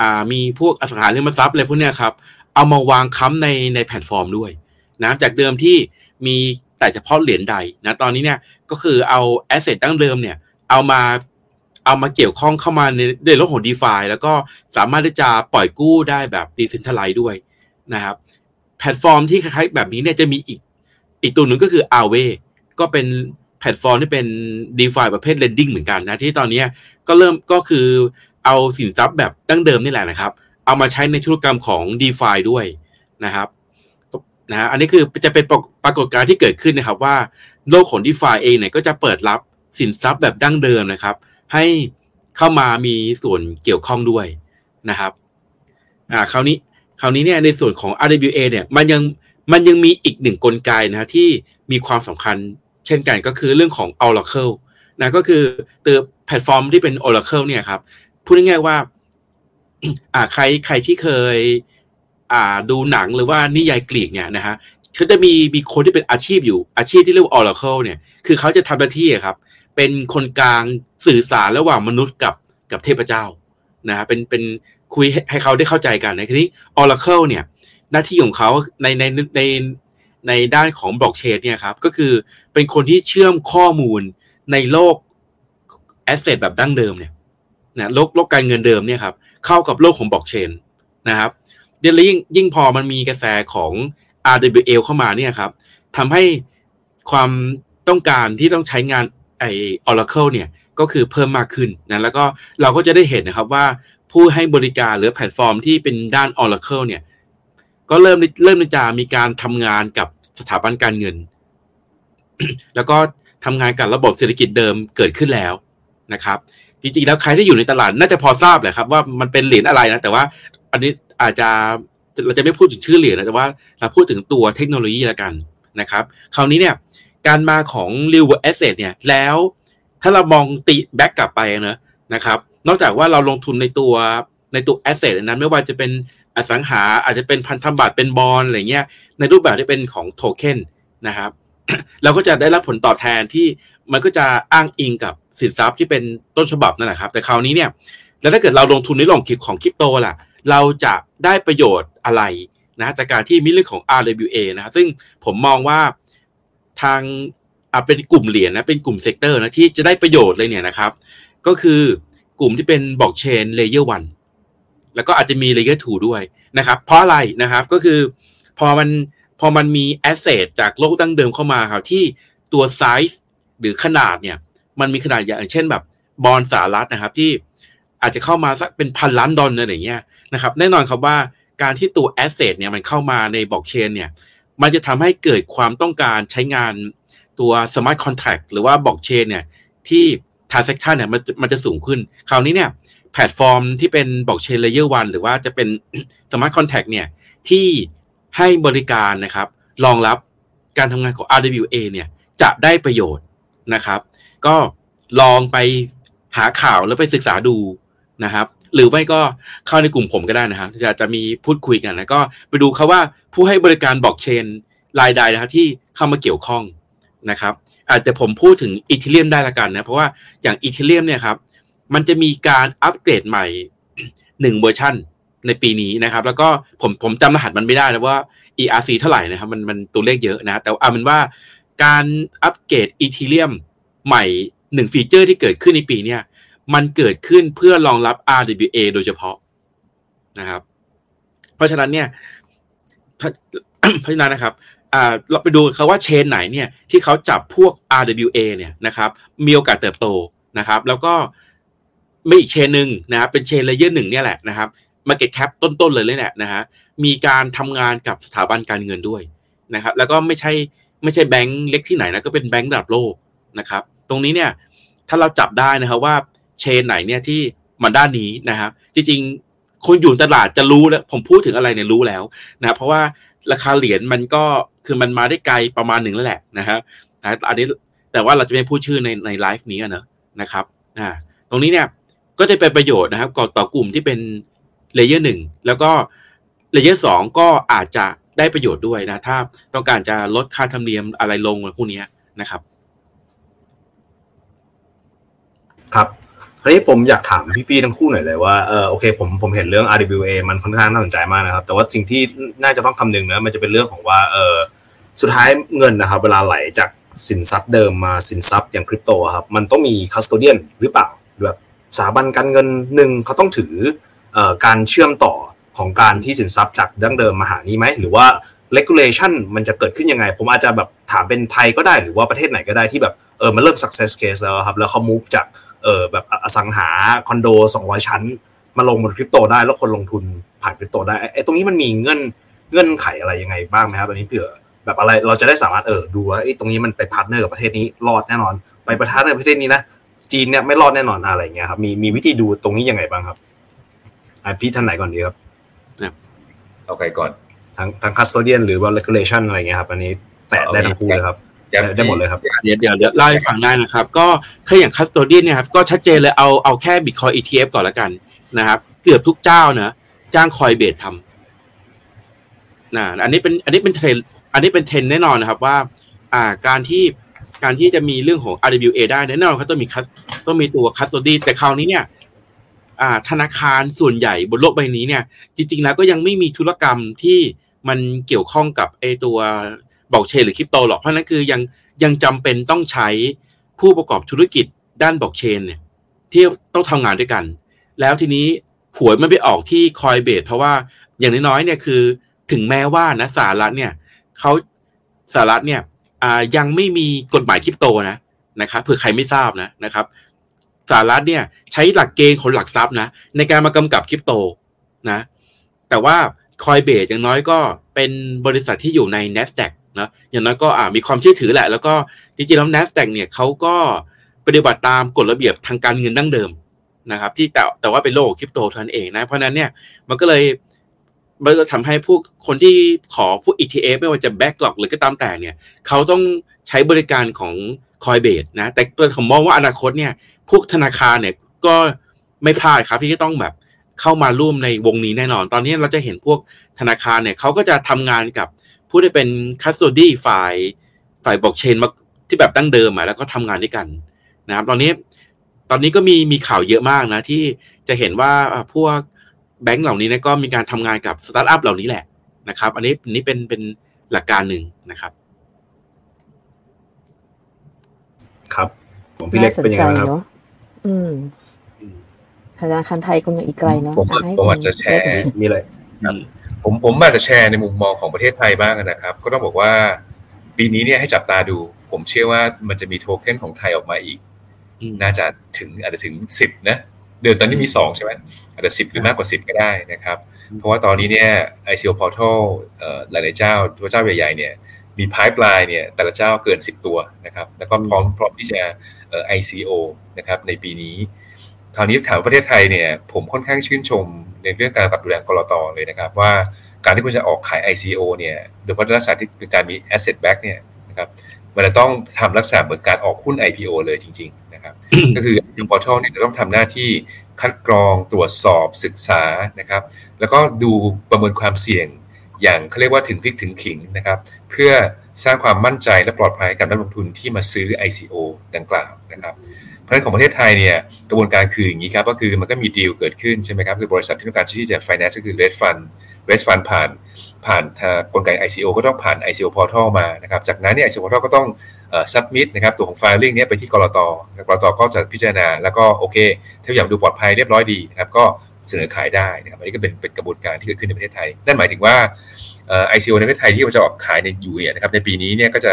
อ่ามีพวกอสังหาริมทรัพย์อะไรพวกเนี้ยครับ เอามาวางค้ำในในแพลตฟอร์มด้วยนะจากเดิมที่มีแต่เฉพาะเหรียญใดนะตอนนี้เนี่ยก็คือเอา asset ดั้งเดิมเนี่ยเอามาเอามาเกี่ยวข้องเข้ามาในในโลกของ d e f าแล้วก็สามารถที่จะปล่อยกู้ได้แบบ decentralized้วยนะครับแพลตฟอร์มที่คล้ายๆแบบนี้เนี่ยจะมีอีกอีกตัวหนึ่งก็คือ a r w a y ก็เป็นแพลตฟอร์มที่เป็น DeFi ประเภท lending เหมือนกันนะที่ตอนนี้ก็เริ่มก็คือ เอาสินทรัพย์แบบดั้งเดิมนี่แหละนะครับ เอามาใช้ในธุรกรรมของ d e f าด้วยนะครับนะฮะอันนี้คือจะเป็นปรากฏการณ์ที่เกิดขึ้นนะครับว่าโลกของ d e f าเองเนี่ยก็จะเปิดรับสินทรัพย์แบบดั้งเดิมนะครับ ให้เข้ามามีส่วนเกี่ยวข้องด้วยนะครับอ่าคราวนี้คราวนี้เนี่ยในส่วนของ RWA เนี่ยมันยังมันยังมีอีกหนึ่งกลไกนะ ที่มีความสำคัญเช่นกันก็คือเรื่องของ Oracle นะก็คือตัวแพลตฟอร์มที่เป็น Oracle เนี่ยครับ พูดง่ายๆว่า อ่าใครใครที่เคย อ่าดูหนังหรือว่านิยายกรีกเนี่ยนะฮะเขาจะมีมีคนที่เป็นอาชีพอยู่อาชีพที่เรียกว่า Oracle เนี่ย คือเขาจะทำหน้าที่ครับ เป็นคนกลางสื่อสารระหว่างมนุษย์กับกับเทพเจ้านะฮะเป็นเป็นคุยให้เขาได้เข้าใจกันในทีนี้ Oracle เนี่ย หน้าที่ของเขาในในในในด้านของบล็อกเชนเนี่ยครับ ก็คือเป็นคนที่เชื่อมข้อมูลในโลกแอสเซทแบบดั้งเดิมเนี่ย นะโลกโลกการเงินเดิมเนี่ยครับเข้ากับโลกของบล็อกเชนนะครับเดี๋ยวยิ่งยิ่งพอมันมีกระแสของ RWL เข้ามาเนี่ยครับทำให้ความต้องการที่ต้องใช้งานไอ้ Oracle เนี่ยก็คือเพิ่มมากขึ้นนะแล้วก็เราก็จะได้เห็นนะครับว่าผู้ให้บริการหรือแพลตฟอร์มที่เป็นด้าน Oracle เนี่ยก็เริ่มเริ่มจะมีการทำงานกับสถาบันการเงิน แล้วก็ทำงานกับระบบเศรษฐกิจเดิมเกิดขึ้นแล้วนะครับ จริงๆแล้วใครที่อยู่ในตลาดน่าจะพอทราบแหละครับ ว่ามันเป็นเหรียญอะไรนะแต่ว่า อันนี้อาจจะเราจะไม่พูดถึงชื่อเหรียญนะแต่ว่าเราพูดถึงตัวเทคโนโลยีละกันนะครับ คราวนี้เนี่ยการมาของ real world asset เนี่ยแล้วถ้าเรามองตีแบ็กกลับไปนะนะครับ นอกจากว่าเราลงทุนในตัวในตัว asset นั้นไม่ว่าจะเป็นอสังหาอาจจะเป็นพันธบัตรเป็นบอลอะไรเงี้ยในรูปแบบที่เป็นของโทเค็นนะครับเราก็จะได้รับผลตอบแทนที่ มันก็จะอ้างอิงกับสินทรัพย์ที่เป็นต้นฉบับนั่นแหละครับ แต่คราวนี้เนี่ยแล้วถ้าเกิดเราลงทุนในหลงคลิปของคริปโตล่ะ เราจะได้ประโยชน์อะไรนะจากการที่มีเรื่องของ RWA นะซึ่งผมมองว่าทางเป็นกลุ่มเหรียญนะเป็นกลุ่ม sector นะที่จะได้ประโยชน์เลยเนี่ยนะครับ ก็คือกลุ่มที่เป็นบล็อกเชน layer one แล้วก็อาจจะมี layer 2ด้วยนะครับ เพราะอะไรนะครับก็คือพอมันพอมันมี asset จากโลกดั้งเดิมเข้ามาครับที่ตัวไซส์ หรือขนาดเนี่ยมันมีขนาดอย่างเช่นแบบบอลสหรัฐนะครับที่อาจจะเข้ามาสักเป็นพันล้านดอลลาร์อะไรเงี้ยนะครับแน่นอนครับว่าการที่ตัว asset เนี่ยมันเข้ามาในบล็อกเชนเนี่ยมันจะทำให้เกิดความต้องการใช้งานตัว smart contract หรือว่าบล็อกเชนเนี่ยที่ transaction เนี่ยมันมันจะสูงขึ้น คราวนี้เนี่ยแพลตฟอร์มที่เป็นบล็อกเชน layer one หรือว่าจะเป็น smart contract เนี่ยที่ให้บริการนะครับรองรับการทำงานของ RWA เนี่ยจะได้ประโยชน์ นะครับ ก็ลองไปหาข่าวแล้วไปศึกษาดูนะครับ หรือไม่ก็เข้าในกลุ่มผมก็ได้นะครับจะจะมีพูดคุยกันแล้วก็ไปดูเอาว่าผู้ให้บริการบล็อกเชนรายใดนะครับที่เข้ามาเกี่ยวข้องนะครับอาจจะผมพูดถึง Ethereum ได้ละกันนะเพราะว่าอย่าง Ethereum เนี่ยครับมันจะมีการอัปเกรดใหม่หนึ่งเวอร์ชันในปีนี้นะครับ แล้วก็ผมผมจำรหัสมันไม่ได้นะว่า ERC เท่าไหร่นะครับ มันมันตัวเลขเยอะนะ แต่เอาเป็นว่า การอัปเกรด Ethereum ใหม่หนึ่ง feature ที่เกิดขึ้นในปีเนี้ยมันเกิดขึ้นเพื่อรองรับ RWA โดยเฉพาะนะครับ เพราะฉะนั้นเนี่ยเพราะฉะนั้นนะครับเราไปดูเอาว่า chain ไหนเนี่ยที่เขาจับพวก RWA เนี่ยนะครับมีโอกาสเติบโตนะครับ แล้วก็มีอีก chain หนึ่งนะครับเป็น chain layer หนึ่งเนี่ยแหละนะครับ market cap ต้นๆเลยเลยเนี่ยนะฮะมีการทำงานกับสถาบันการเงินด้วยนะครับ แล้วก็ไม่ใช่ ไม่ใช่แบงค์เล็กที่ไหนนะก็เป็นแบงค์ระดับโลกนะครับ ตรงนี้เนี่ยถ้าเราจับได้นะครับว่าเชนไหนเนี่ยที่มันด้านนี้นะครับ จริงๆ คนอยู่ตลาดจะรู้แล้วผมพูดถึงอะไรเนี่ยรู้แล้วนะเพราะว่าราคาเหรียญมันก็คือมันมาได้ไกลประมาณหนึ่งแล้วแหละนะฮะอันนี้แต่ว่าเราจะไม่พูดชื่อในในไลฟ์นี้นะนะครับอ่าตรงนี้เนี่ยก็จะเป็นประโยชน์นะครับก่อต่อกลุ่มที่เป็น layer หนึ่งแล้วก็ layer สองก็อาจจะ ได้ประโยชน์ด้วยนะถ้าต้องการจะลดค่าธรรมเนียมอะไรลงพวกนี้นะครับ ครับคราวนี้ผมอยากถามพี่ๆทั้งคู่หน่อยเลยว่าเออโอเคผมผมเห็นเรื่อง RWA มันค่อนข้างน่าสนใจมากนะครับ แต่ว่าสิ่งที่น่าจะต้องคำนึงนะมันจะเป็นเรื่องของว่าเออสุดท้ายเงินนะครับ เวลาไหลจากสินทรัพย์เดิมมาสินทรัพย์อย่างคริปโตครับมันต้องมี custodian หรือเปล่าแบบสถาบันการเงินหนึ่งเขาต้องถือการเชื่อมต่อ ของการที่สินทรัพย์จากดั้งเดิมมาหานี้ไหม หรือว่า regulation มันจะเกิดขึ้นยังไง ผมอาจจะแบบถามเป็นไทยก็ได้หรือว่าประเทศไหนก็ได้ที่แบบเออมันเริ่ม success case แล้วครับ แล้วเขา move จากเออแบบอสังหาคอนโด 200 ชั้น มาลงบนคริปโตได้แล้วคนลงทุนผ่านคริปโตได้ไอ้ตรงนี้มันมีเงื่อนเงื่อนไขอะไรยังไงบ้างไหมครับอันนี้เผื่อแบบอะไรเราจะได้สามารถเออดูว่าไอ้ตรงนี้มันไป partner กับประเทศนี้รอดแน่นอน ไป partner ในประเทศนี้นะจีนเนี่ยไม่รอดแน่นอนอะไรเงี้ยครับมีมีวิธีดูตรงนี้ยังไงบ้างครับพี่ท่านไหนก่อนดีครับ เอาใครก่อนทั้งทั้ง custodian หรือว่า regulation อะไรเงี้ยครับ อันนี้แตะได้ทั้งคู่เลยครับได้หมดเลยครับ เดี๋ยวเดี๋ยวเล่าให้ฟังได้นะครับ ก็ถ้าอย่าง custodian เนี่ยครับ ก็ชัดเจนเลยเอาเอาแค่ Bitcoin ETF ก่อนละกันนะครับ เกือบทุกเจ้านะจ้าง Coinbase นะอันนี้เป็นอันนี้เป็นเทรนด์อันนี้เป็นเทรนด์แน่นอนนะครับว่า อ่าการที่การที่จะมีเรื่องของ RWA ได้แน่นอนเขาต้องมีคัสต้องมีตัว custody แต่คราวนี้เนี่ยอ่า ธนาคารส่วนใหญ่บนโลกใบนี้เนี่ย จริง ๆ แล้วก็ยังไม่มีธุรกรรมที่มันเกี่ยวข้องกับไอตัวบล็อกเชนหรือคริปโตหรอกเพราะนั้นคือยังยังจำเป็นต้องใช้ผู้ประกอบธุรกิจด้านบล็อกเชนเนี่ยที่ต้องทำงานด้วยกัน แล้วทีนี้หวยมันไปออกที่ Coinbase เพราะว่าอย่างน้อยๆเนี่ยคือถึงแม้ว่านะสหรัฐเนี่ยเขาสหรัฐเนี่ยอ่ายังไม่มีกฎหมายคริปโตนะนะครับเผื่อใครไม่ทราบนะนะครับ สหรัฐเนี่ยใช้หลักเกณฑ์ของหลักทรัพย์นะ ในการมากำกับคริปโตนะ แต่ว่าคอยเบสอย่างน้อยก็เป็นบริษัทที่อยู่ใน N a s d a q นะอย่างน้อยก็อ่ามีความเชื่อถือแหละ แล้วก็จริงๆแล้ว N a s d a q เนี่ยเขาก็ปฏิบัติตามกฎระเบียบทางการเงินดั้งเดิมนะครับ ที่แต่แต่ว่าเป็นโลกคริปโตท่านั้นเองนะ เพราะนั้นเนี่ยมันก็เลยมันก็ทำให้ผู้คนที่ขอผู้ ETF ไม่ว่าจะแบ็กหลอกหรือก็ตามแต่เนี่ยเขาต้องใช้บริการของ Coinbase นะ แต่ผมมองว่าอนาคตเนี่ย พวกธนาคารเนี่ยก็ไม่พลาดครับที่จะต้องแบบเข้ามาร่วมในวงนี้แน่นอน ตอนนี้เราจะเห็นพวกธนาคารเนี่ยเขาก็จะทำงานกับผู้ที่เป็นคัสโตดี้ฝ่ายฝ่ายบล็อกเชนมาที่แบบดั้งเดิมอะแล้วก็ทำงานด้วยกันนะครับตอนนี้ตอนนี้ก็มีมีข่าวเยอะมากนะ ที่จะเห็นว่าพวกแบงก์เหล่านี้เนี่ยก็มีการทำงานกับสตาร์ทอัพเหล่านี้แหละนะครับ อันนี้นี้เป็นเป็นหลักการหนึ่งนะครับ ครับ ผมพี่เล็กเป็นยังไงครับ อืมธนาคารไทยคงยังอีกไกลเนาะผมให้ผมอาจจะแชร์มีอะไรผมผมอาจจะแชร์ในมุมมองของประเทศไทยบ้างนะครับ ก็ต้องบอกว่า ปีนี้เนี่ยให้จับตาดู ผมเชื่อว่ามันจะมีโทเค็นของไทยออกมาอีกอืมน่าจะถึงอาจจะถึงสิบนะเดือนตอนนี้มีสองใช่ไหมอาจจะสิบหรือมากกว่าสิบก็ได้นะครับ เพราะว่าตอนนี้เนี่ย ICO Portal เอ่อหลายๆเจ้าตัวเจ้าใหญ่ๆเนี่ย มี pipeline เนี่ยแต่ละเจ้าเกิน 10 ตัวนะครับ แล้วก็พร้อมพร้อมที่จะเอ่อ ICO นะครับในปีนี้คราวนี้ถามว่าประเทศไทยเนี่ยผมค่อนข้างชื่นชมในเรื่องการกับดูแลกรตเลยนะครับ ว่าการที่คุณจะออกขาย ICO เนี่ยโดยเฉพาะลักษณะที่คือการมี asset back เนี่ยนะครับมันจะต้องทำลักษณะเหมือนการออกหุ้น IPO เลยจริง ๆ นะครับ ก็คือทาง portal เนี่ยจะต้องทำหน้าที่คัดกรองตรวจสอบศึกษานะครับ แล้วก็ดูประเมินความเสี่ยงอย่างเขาเรียกว่าถึงพริกถึงขิงนะครับ เพื่อสร้างความมั่นใจและปลอดภัยกับนักลงทุนที่มาซื้อ ICO ดังกล่าวนะครับเพราะฉะนั้นของประเทศไทยเนี่ยกระบวนการคืออย่างนี้ครับก็คือมันก็มีดีลเกิดขึ้นใช่ไหมครับคือบริษัทที่ต้องการที่จะ finance ก็คือ red fund red fund ผ่านผ่านกลไก ICO ก็ต้องผ่าน ICO portal มานะครับจากนั้นเนี่ย ICO portal ก็ต้องอ submit นะครับตัวของ filing เนี้ยไปที่กรตกรตก็จะพิจารณาแล้วก็โอเค ถ้าอยากดูปลอดภัยเรียบร้อยดีนะครับก็เสนอขายได้นะครับอันนี้ก็เป็นเป็นกระบวนการที่เกิดขึ้นในประเทศไทย นั่นหมายถึงว่า เอ่อ ICO ในประเทศไทยที่มันจะออกขายในอยู่เนี่ยนะครับในปีนี้เนี่ยก็จะ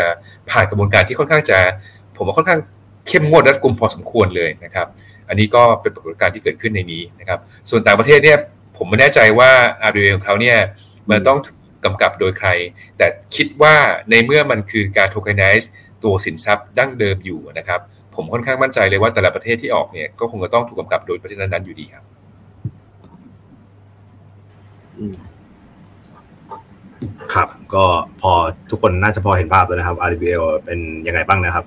ผ่านกระบวนการที่ค่อนข้างจะ ผมว่าค่อนข้างเข้มงวดรัดกุมพอสมควรเลยนะครับ อันนี้ก็เป็นปรากฏการณ์ที่เกิดขึ้นในนี้นะครับ ส่วนต่างประเทศเนี่ยผมไม่แน่ใจว่า RWA ของเขาเนี่ยมันต้องกำกับโดยใคร แต่คิดว่าในเมื่อมันคือการ tokenize ตัวสินทรัพย์ดั้งเดิมอยู่นะครับ ผมค่อนข้างมั่นใจเลยว่าแต่ละประเทศที่ออกเนี่ยก็คงจะต้องถูกกำกับโดยประเทศนั้นๆอยู่ดีครับ ครับ ก็พอทุกคนน่าจะพอเห็นภาพแล้วนะครับ RBL เป็นยังไงบ้างนะครับ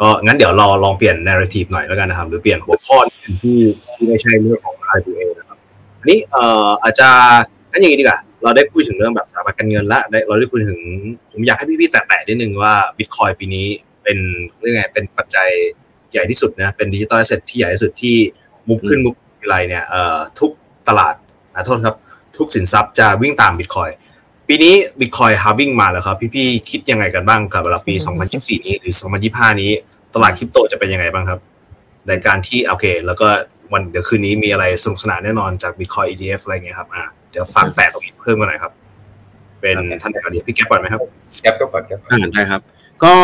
ก็งั้นเดี๋ยวราลองเปลี่ยน narrative หน่อยแล้วกันนะครับ หรือเปลี่ยนหัวข้อที่ที่ที่ไม่ใช่เรื่องของ RBL นะครับอันนี้เอ่ออาจจะงั้นอย่างนี้ดีกว่าเราได้คุยถึงเรื่องแบบสถาบันการเงินละเราได้คุยถึง ผมอยากให้พี่ๆแตะๆนิดนึงว่า Bitcoin ปีนี้เป็นเรื่องไงเป็นปัจจัยใหญ่ที่สุดนะเป็นดิจิตอลเซตที่ใหญ่ที่สุดที่มุกขึ้นมุกทีไรเนี่ยเอ่อทุกตลาดขอโทษครับ ทุกสินทรัพย์จะวิ่งตาม Bitcoin ปีนี้ Bitcoin halving มาแล้วครับพี่ๆคิดยังไงกันบ้างกับเวลาปี 2024 นี้หรือ 2025 นี้ ตลาดคริปโตจะเป็นยังไงบ้างครับ ในการที่โอเค แล้วก็วันเดี๋ยวคืนนี้มีอะไรสนุกสนานแน่นอนจาก Bitcoin ETF อะไรเงี้ยครับอ่าเดี๋ยวฝากแตะตรงนี้เพิ่มมาหน่อยครับ เป็นท่านไหนก่อนดีพี่แก๊ปก่อนไหมครับแก๊ปก็ก่อนแก๊ปก่อนอ่าได้ครับ ก็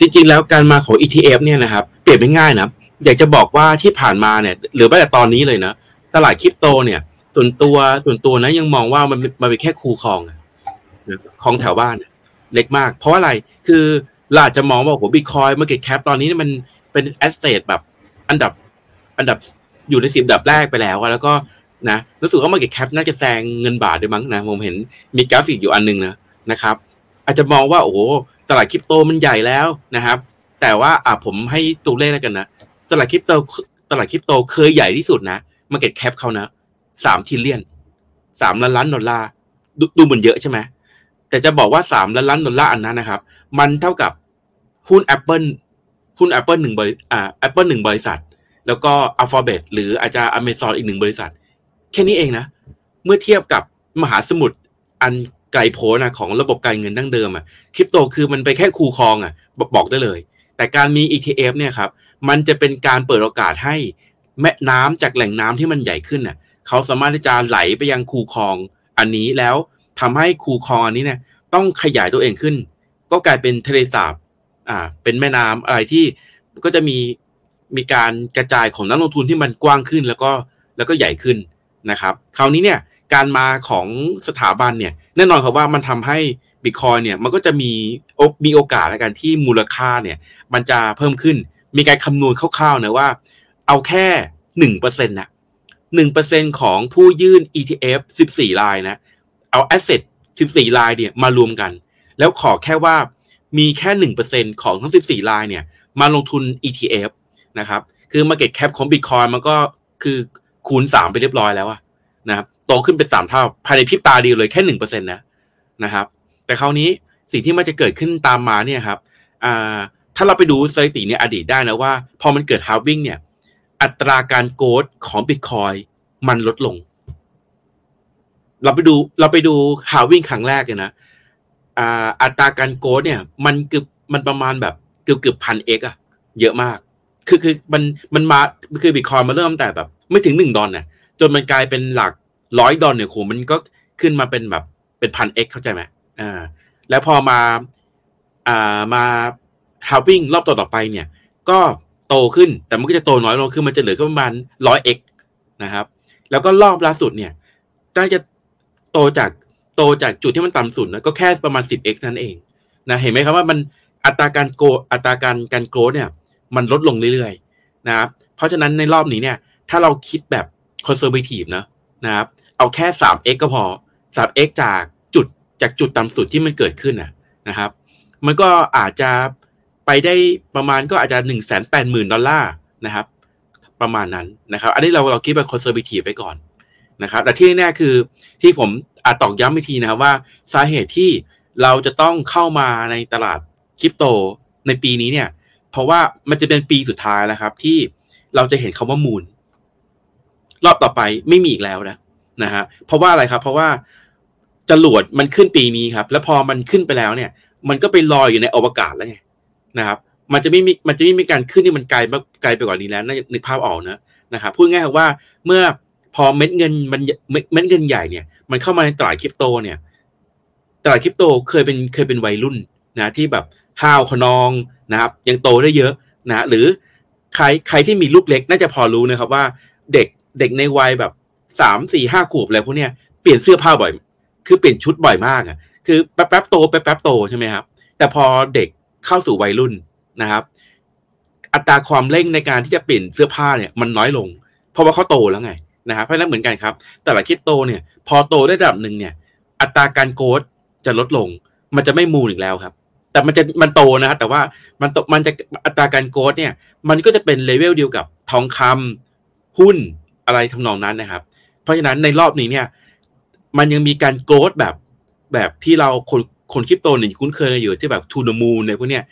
จริงๆแล้วการมาของ ETF เนี่ยนะครับเปรียบไม่ง่ายนะอยากจะบอกว่าที่ผ่านมาเนี่ยหรือแม้แต่ตอนนี้เลยนะ ตลาดคริปโตเนี่ยส่วนตัวส่วนตัวนะยังมองว่ามันมันเป็นแค่คูคลองอะ นะคลองแถวบ้านเล็กมาก เพราะอะไรคือเราอาจจะมองว่าโอ้โหบิตคอย market cap ตอนนี้มันเป็น asset แบบอันดับอันดับอยู่ในสิบอันดับแรกไปแล้วอะแล้วก็นะรู้สึกว่า market cap น่าจะแซงเงินบาทด้วยมั้งนะผมเห็นมีกราฟิกอยู่อันหนึงนะนะครับ อาจจะมองว่าโอ้ตลาดคริปโตมันใหญ่แล้วนะครับ แต่ว่าอะผมให้ตัวเลขแล้วกันนะตลาดคริปโตตลาดคริปโตเคยใหญ่ที่สุดนะ market cap เขานะสาม trillion สามล้านล้านดอลลาร์ดูเหมือนเยอะใช่ไหม แต่จะบอกว่าสามล้านล้านดอลลาร์อันนั้นนะครับ มันเท่ากับหุ้น Apple หุ้น Apple หนึ่งบริอ่า Apple หนึ่งบริษัท แล้วก็ Alphabet หรืออาจจะ Amazon อีกหนึ่งบริษัท แค่นี้เองนะ เมื่อเทียบกับมหาสมุทรอันไกลโพ้นนะของระบบการเงินดั้งเดิมอะคริปโตคือมันไปแค่คูคลองอะบอกได้เลย แต่การมี ETF เนี่ยครับ มันจะเป็นการเปิดโอกาสให้แม่น้ำจากแหล่งน้ำที่มันใหญ่ขึ้นน่ะเขาสามารถที่จะไหลไปยังคูคลองอันนี้แล้ว ทำให้คูคลองอันนี้เนี่ยต้องขยายตัวเองขึ้น ก็กลายเป็นทะเลสาบอ่าเป็นแม่น้ำอะไรที่ก็จะมีมีการกระจายของนักลงทุนที่มันกว้างขึ้นแล้วก็แล้วก็ใหญ่ขึ้นนะครับ คราวนี้เนี่ยการมาของสถาบันเนี่ยแน่นอนครับว่ามันทำให้บิตคอยเนี่ยมันก็จะมีมีโอกาสในการที่มูลค่าเนี่ยมันจะเพิ่มขึ้น มีการคำนวณคร่าวๆนะว่า เอาแค่หนึ่งเปอร์เซ็นต์นะหนึ่งเปอร์เซ็นของผู้ยื่น ETF สิบสี่รายนะ เอาแอสเซทสิบสี่รายเนี่ยมารวมกัน แล้วขอแค่ว่ามีแค่หนึ่งเปอร์เซ็นของทั้งสิบสี่รายเนี่ย มาลงทุน ETF นะครับ คือ Market Cap ของ Bitcoin มันก็คือคูณสามไปเรียบร้อยแล้วอะนะครับโตขึ้นเป็นสามเท่า ภายในพริบตาเดียวเลยแค่หนึ่งเปอร์เซ็นตนะนะครับ แต่คราวนี้สิ่งที่มันจะเกิดขึ้นตามมาเนี่ยครับอ่าถ้าเราไปดูสถิติในอดีตได้นะว่า พอมันเกิดฮาวิ่งเนี่ย อัตราการโกดของบิตคอยมันลดลง เราไปดูเราไปดูฮาวิ่งครั้งแรกเลยนะอ่าอัตราการโกดเนี่ย มันเกือบมันประมาณแบบเกือบเกือบพันเอ็กอะเยอะมาก คือคือมันมันมาคือบิตคอยมาเริ่มแต่แบบ ไม่ถึงหนึ่งดอลเนี่ยจนมันกลายเป็นหลักร้อยดอลเนี่ยโหมันก็ขึ้นมาเป็นแบบเป็นพันเอ็กเข้าใจไหมอ่า แล้วพอมาอ่ามาฮาวิ่งรอบต่อต่อไปเนี่ย ก็โตขึ้นแต่มันก็จะโตน้อยลงคือมันจะเหลือก็ประมาณร้อยเอ็กนะครับ แล้วก็รอบล่าสุดเนี่ยน่าจะ โตจากโตจากจุดที่มันต่ำสุดนะก็แค่ประมาณสิบเอ็กนั่นเองนะเห็นไหมครับว่ามันอัตราการโกอัตราการการโกรเนี่ย มันลดลงเรื่อยๆนะครับเพราะฉะนั้นในรอบนี้เนี่ย ถ้าเราคิดแบบ conservative นะนะครับ เอาแค่ 3x ก็พอ 3x จากจุดจากจุดต่ำสุดที่มันเกิดขึ้นนะนะครับ มันก็อาจจะไปได้ประมาณก็อาจจะหนึ่งแสนแปดหมื่นดอลลาร์นะครับ ประมาณนั้นนะครับ อันนี้เราเราคิดแบบ conservative ไว้ก่อน นะครับแต่ที่แน่คือที่ผมอาจตอกย้ำอีกทีนะครับว่าสาเหตุที่เราจะต้องเข้ามาในตลาดคริปโตในปีนี้เนี่ย เพราะว่ามันจะเป็นปีสุดท้ายแล้วครับ ที่เราจะเห็นคาว่ามูลรอบต่อไปไม่มีอีกแล้วนะนะฮะเพราะว่าอะไรครับ เพราะว่าจรวดมันขึ้นปีนี้ครับ แล้วพอมันขึ้นไปแล้วเนี่ย มันก็ไปลอยอยู่ในอวกาศแล้วไงนะครับ มันจะไม่มีมันจะไม่มีการขึ้นที่มันไกลไกลไปกว่านี้แล้วนึกภาพออกนะนะครับพูดง่ายๆว่าเมื่อ พอเม็ดเงินมันเม็ดเงินใหญ่เนี่ย มันเข้ามาในตลาดคริปโตเนี่ย ตลาดคริปโตเคยเป็นเคยเป็นวัยรุ่นนะที่แบบห้าวขนองนะครับ ยังโตได้เยอะนะหรือใครใครที่มีลูกเล็กน่าจะพอรู้นะครับว่าเด็กเด็กในวัยแบบสามสี่ห้าขวบอะไรพวกเนี้ยเปลี่ยนเสื้อผ้าบ่อย คือเปลี่ยนชุดบ่อยมากอะ คือแป๊บแป๊บโตแป๊บแป๊บโตใช่ไหมครับ แต่พอเด็กเข้าสู่วัยรุ่นนะครับ อัตราความเร่งในการที่จะเปลี่ยนเสื้อผ้าเนี่ยมันน้อยลง เพราะว่าเขาโตแล้วไง นะครับเพราะนั้นเหมือนกันครับตลาดคริปโตเนี่ยพอโตได้ระดับหนึ่งเนี่ยอัตราการ growth จะลดลง มันจะไม่ moon อีกแล้วครับ แต่มันจะมันโตนะครับแต่ว่ามันมันจะอัตราการ growth เนี่ยมันก็จะเป็นเลเวลเดียวกับทองคำหุ้นอะไรทำนองนั้นนะครับ เพราะฉะนั้นในรอบนี้เนี่ยมันยังมีการ growth แบบแบบที่เราคนคนคริปโตเนี่ยคุ้นเคยอยู่ที่แบบ to the moon อะไรพวกเนี้ย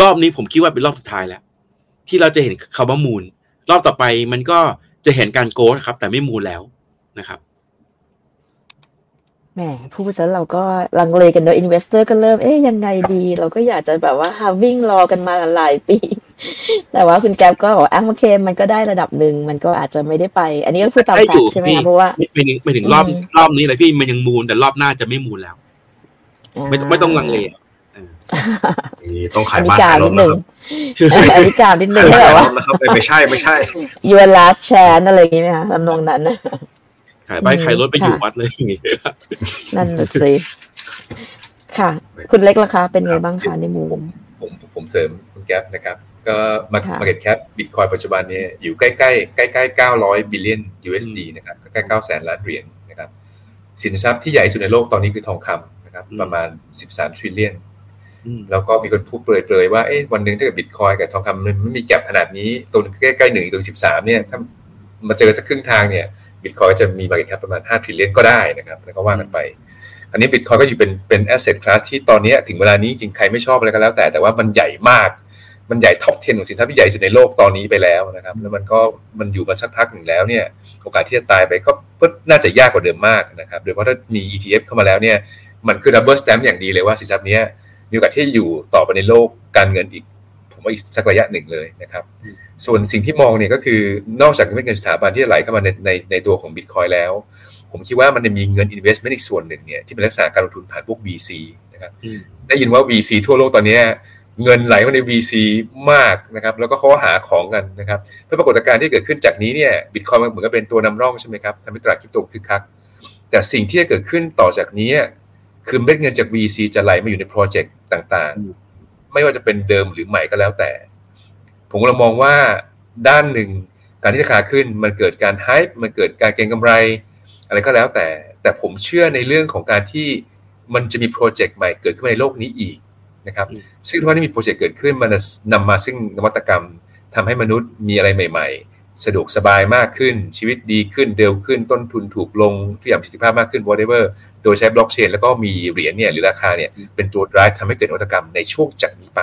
รอบนี้ผมคิดว่าเป็นรอบสุดท้ายแล้ว ที่เราจะเห็นคำว่า moon รอบต่อไปมันก็ จะเห็นการ growth ครับ แต่ไม่ moon แล้วนะครับแหมผู้บริษัทเราก็ลังเลกันโดย investor ก็เริ่ม เอ๊ยยังไงดี เราก็อยากจะแบบว่า halving รอกันมาหลายปี แต่ว่าคุณแก๊ปก็บอกอ่าโอเค มันก็ได้ระดับหนึ่งมันก็อาจจะไม่ได้ไป อันนี้ก็พูดตาม fact ใช่ไหมครับเพราะว่าไม่ถึงไม่ถึงรอบรอบนี้เลยพี่มันยัง moon แต่รอบหน้าจะไม่ moon แล้ว ไม่ไม่ต้องลังเล ต้องขายบ้านขายรถนะครับอธิการนิดนึงแบบว่านะครับไม่ใช่ไม่ใช่ your last chance อะไรอย่างเงี้ยไหมคะทำนองนั้นนะขายบ้านขายรถไปอยู่วัดเลยอย่างเงี้ยนั่นสิค่ะ คุณเล็กราคาเป็นไงบ้างคะในมุมผมผมเสริมคุณแก๊ปนะครับ ก็ market cap บิตคอยปัจจุบันเนี่ยอยู่ใกล้ใกล้ใกล้ใกล้เก้าร้อย billion USD นะครับใกล้เก้าแสนล้านเหรียญนะครับ สินทรัพย์ที่ใหญ่สุดในโลกตอนนี้คือทองคำนะครับ ประมาณสิบสาม trillion แล้วก็มีคนพูดเปรยๆว่าเอ๊ะวันหนึ่งถ้าเกิดบิตคอยกับทองคำมันไม่มี gap ขนาดนี้ตัวนึงใกล้ๆหนึ่งตัวสิบสามเนี่ยถ้ามาเจอสักครึ่งทางเนี่ยบิตคอยจะมี market cap ประมาณห้า trillion ก็ได้นะครับแล้วก็ว่ากันไป อันนี้บิตคอยก็อยู่เป็นเป็น asset class ที่ตอนนี้ถึงเวลานี้จริงใครไม่ชอบอะไรก็แล้วแต่แต่ว่ามันใหญ่มากมันใหญ่ top 10 ของสินทรัพย์ที่ใหญ่สุดในโลกตอนนี้ไปแล้วนะครับ แล้วมันก็มันอยู่มาสักพักหนึ่งแล้วเนี่ย โอกาสที่จะตายไปก็น่าจะยากกว่าเดิมมากนะครับ โดยเฉพาะถ้ามี ETF เข้ามาแล้วเนี่ย มันคือ double stamp อย่างดีเลยว่าสินทรัพย์นี้ มีโอกาสที่อยู่ต่อไปในโลกการเงินอีก ผมว่าอีกสักระยะหนึ่งเลยนะครับ ส่วนสิ่งที่มองเนี่ยก็คือนอกจากเงินสถาบันที่ไหลเข้ามาในในในตัวของบิตคอยแล้ว ผมคิดว่ามันจะมีเงิน investment อีกส่วนหนึ่งเนี่ยที่เป็นลักษณะการลงทุนผ่านพวก VC นะครับได้ยินว่า VC ทั่วโลกตอนนี้เงินไหลมาใน VC มากนะครับ แล้วก็เขาหาของกันนะครับเพื่อปรากฏการณ์ที่เกิดขึ้นจากนี้เนี่ยบิตคอยมันเหมือนกับเป็นตัวนำร่องใช่ไหมครับทำให้ตลาดคริปโตคึกคัก แต่สิ่งที่จะเกิดขึ้นต่อจากนี้ คือเม็ดเงินจาก VC จะไหลมาอยู่ในโปรเจกต์ต่างๆ ไม่ว่าจะเป็นเดิมหรือใหม่ก็แล้วแต่ ผมเรามองว่าด้านหนึ่งการที่ราคาขึ้นมันเกิดการไฮป์มันเกิดการเก็งกำไร อะไรก็แล้วแต่ แต่ผมเชื่อในเรื่องของการที่มันจะมีโปรเจกต์ใหม่เกิดขึ้นในโลกนี้อีกนะครับซึ่งถ้าที่มีโปรเจกต์เกิดขึ้นมันนำมาซึ่งนวัตกรรมทำให้มนุษย์มีอะไรใหม่ ๆ สะดวกสบายมากขึ้น ชีวิตดีขึ้นเร็วขึ้น ต้นทุนถูกลง ทุกอย่างประสิทธิภาพมากขึ้น whatever โดยใช้บล็อกเชนแล้วก็มีเหรียญเนี่ยหรือราคาเนี่ยเป็นตัว drive ทำให้เกิดนวัตกรรมในช่วงจากนี้ไป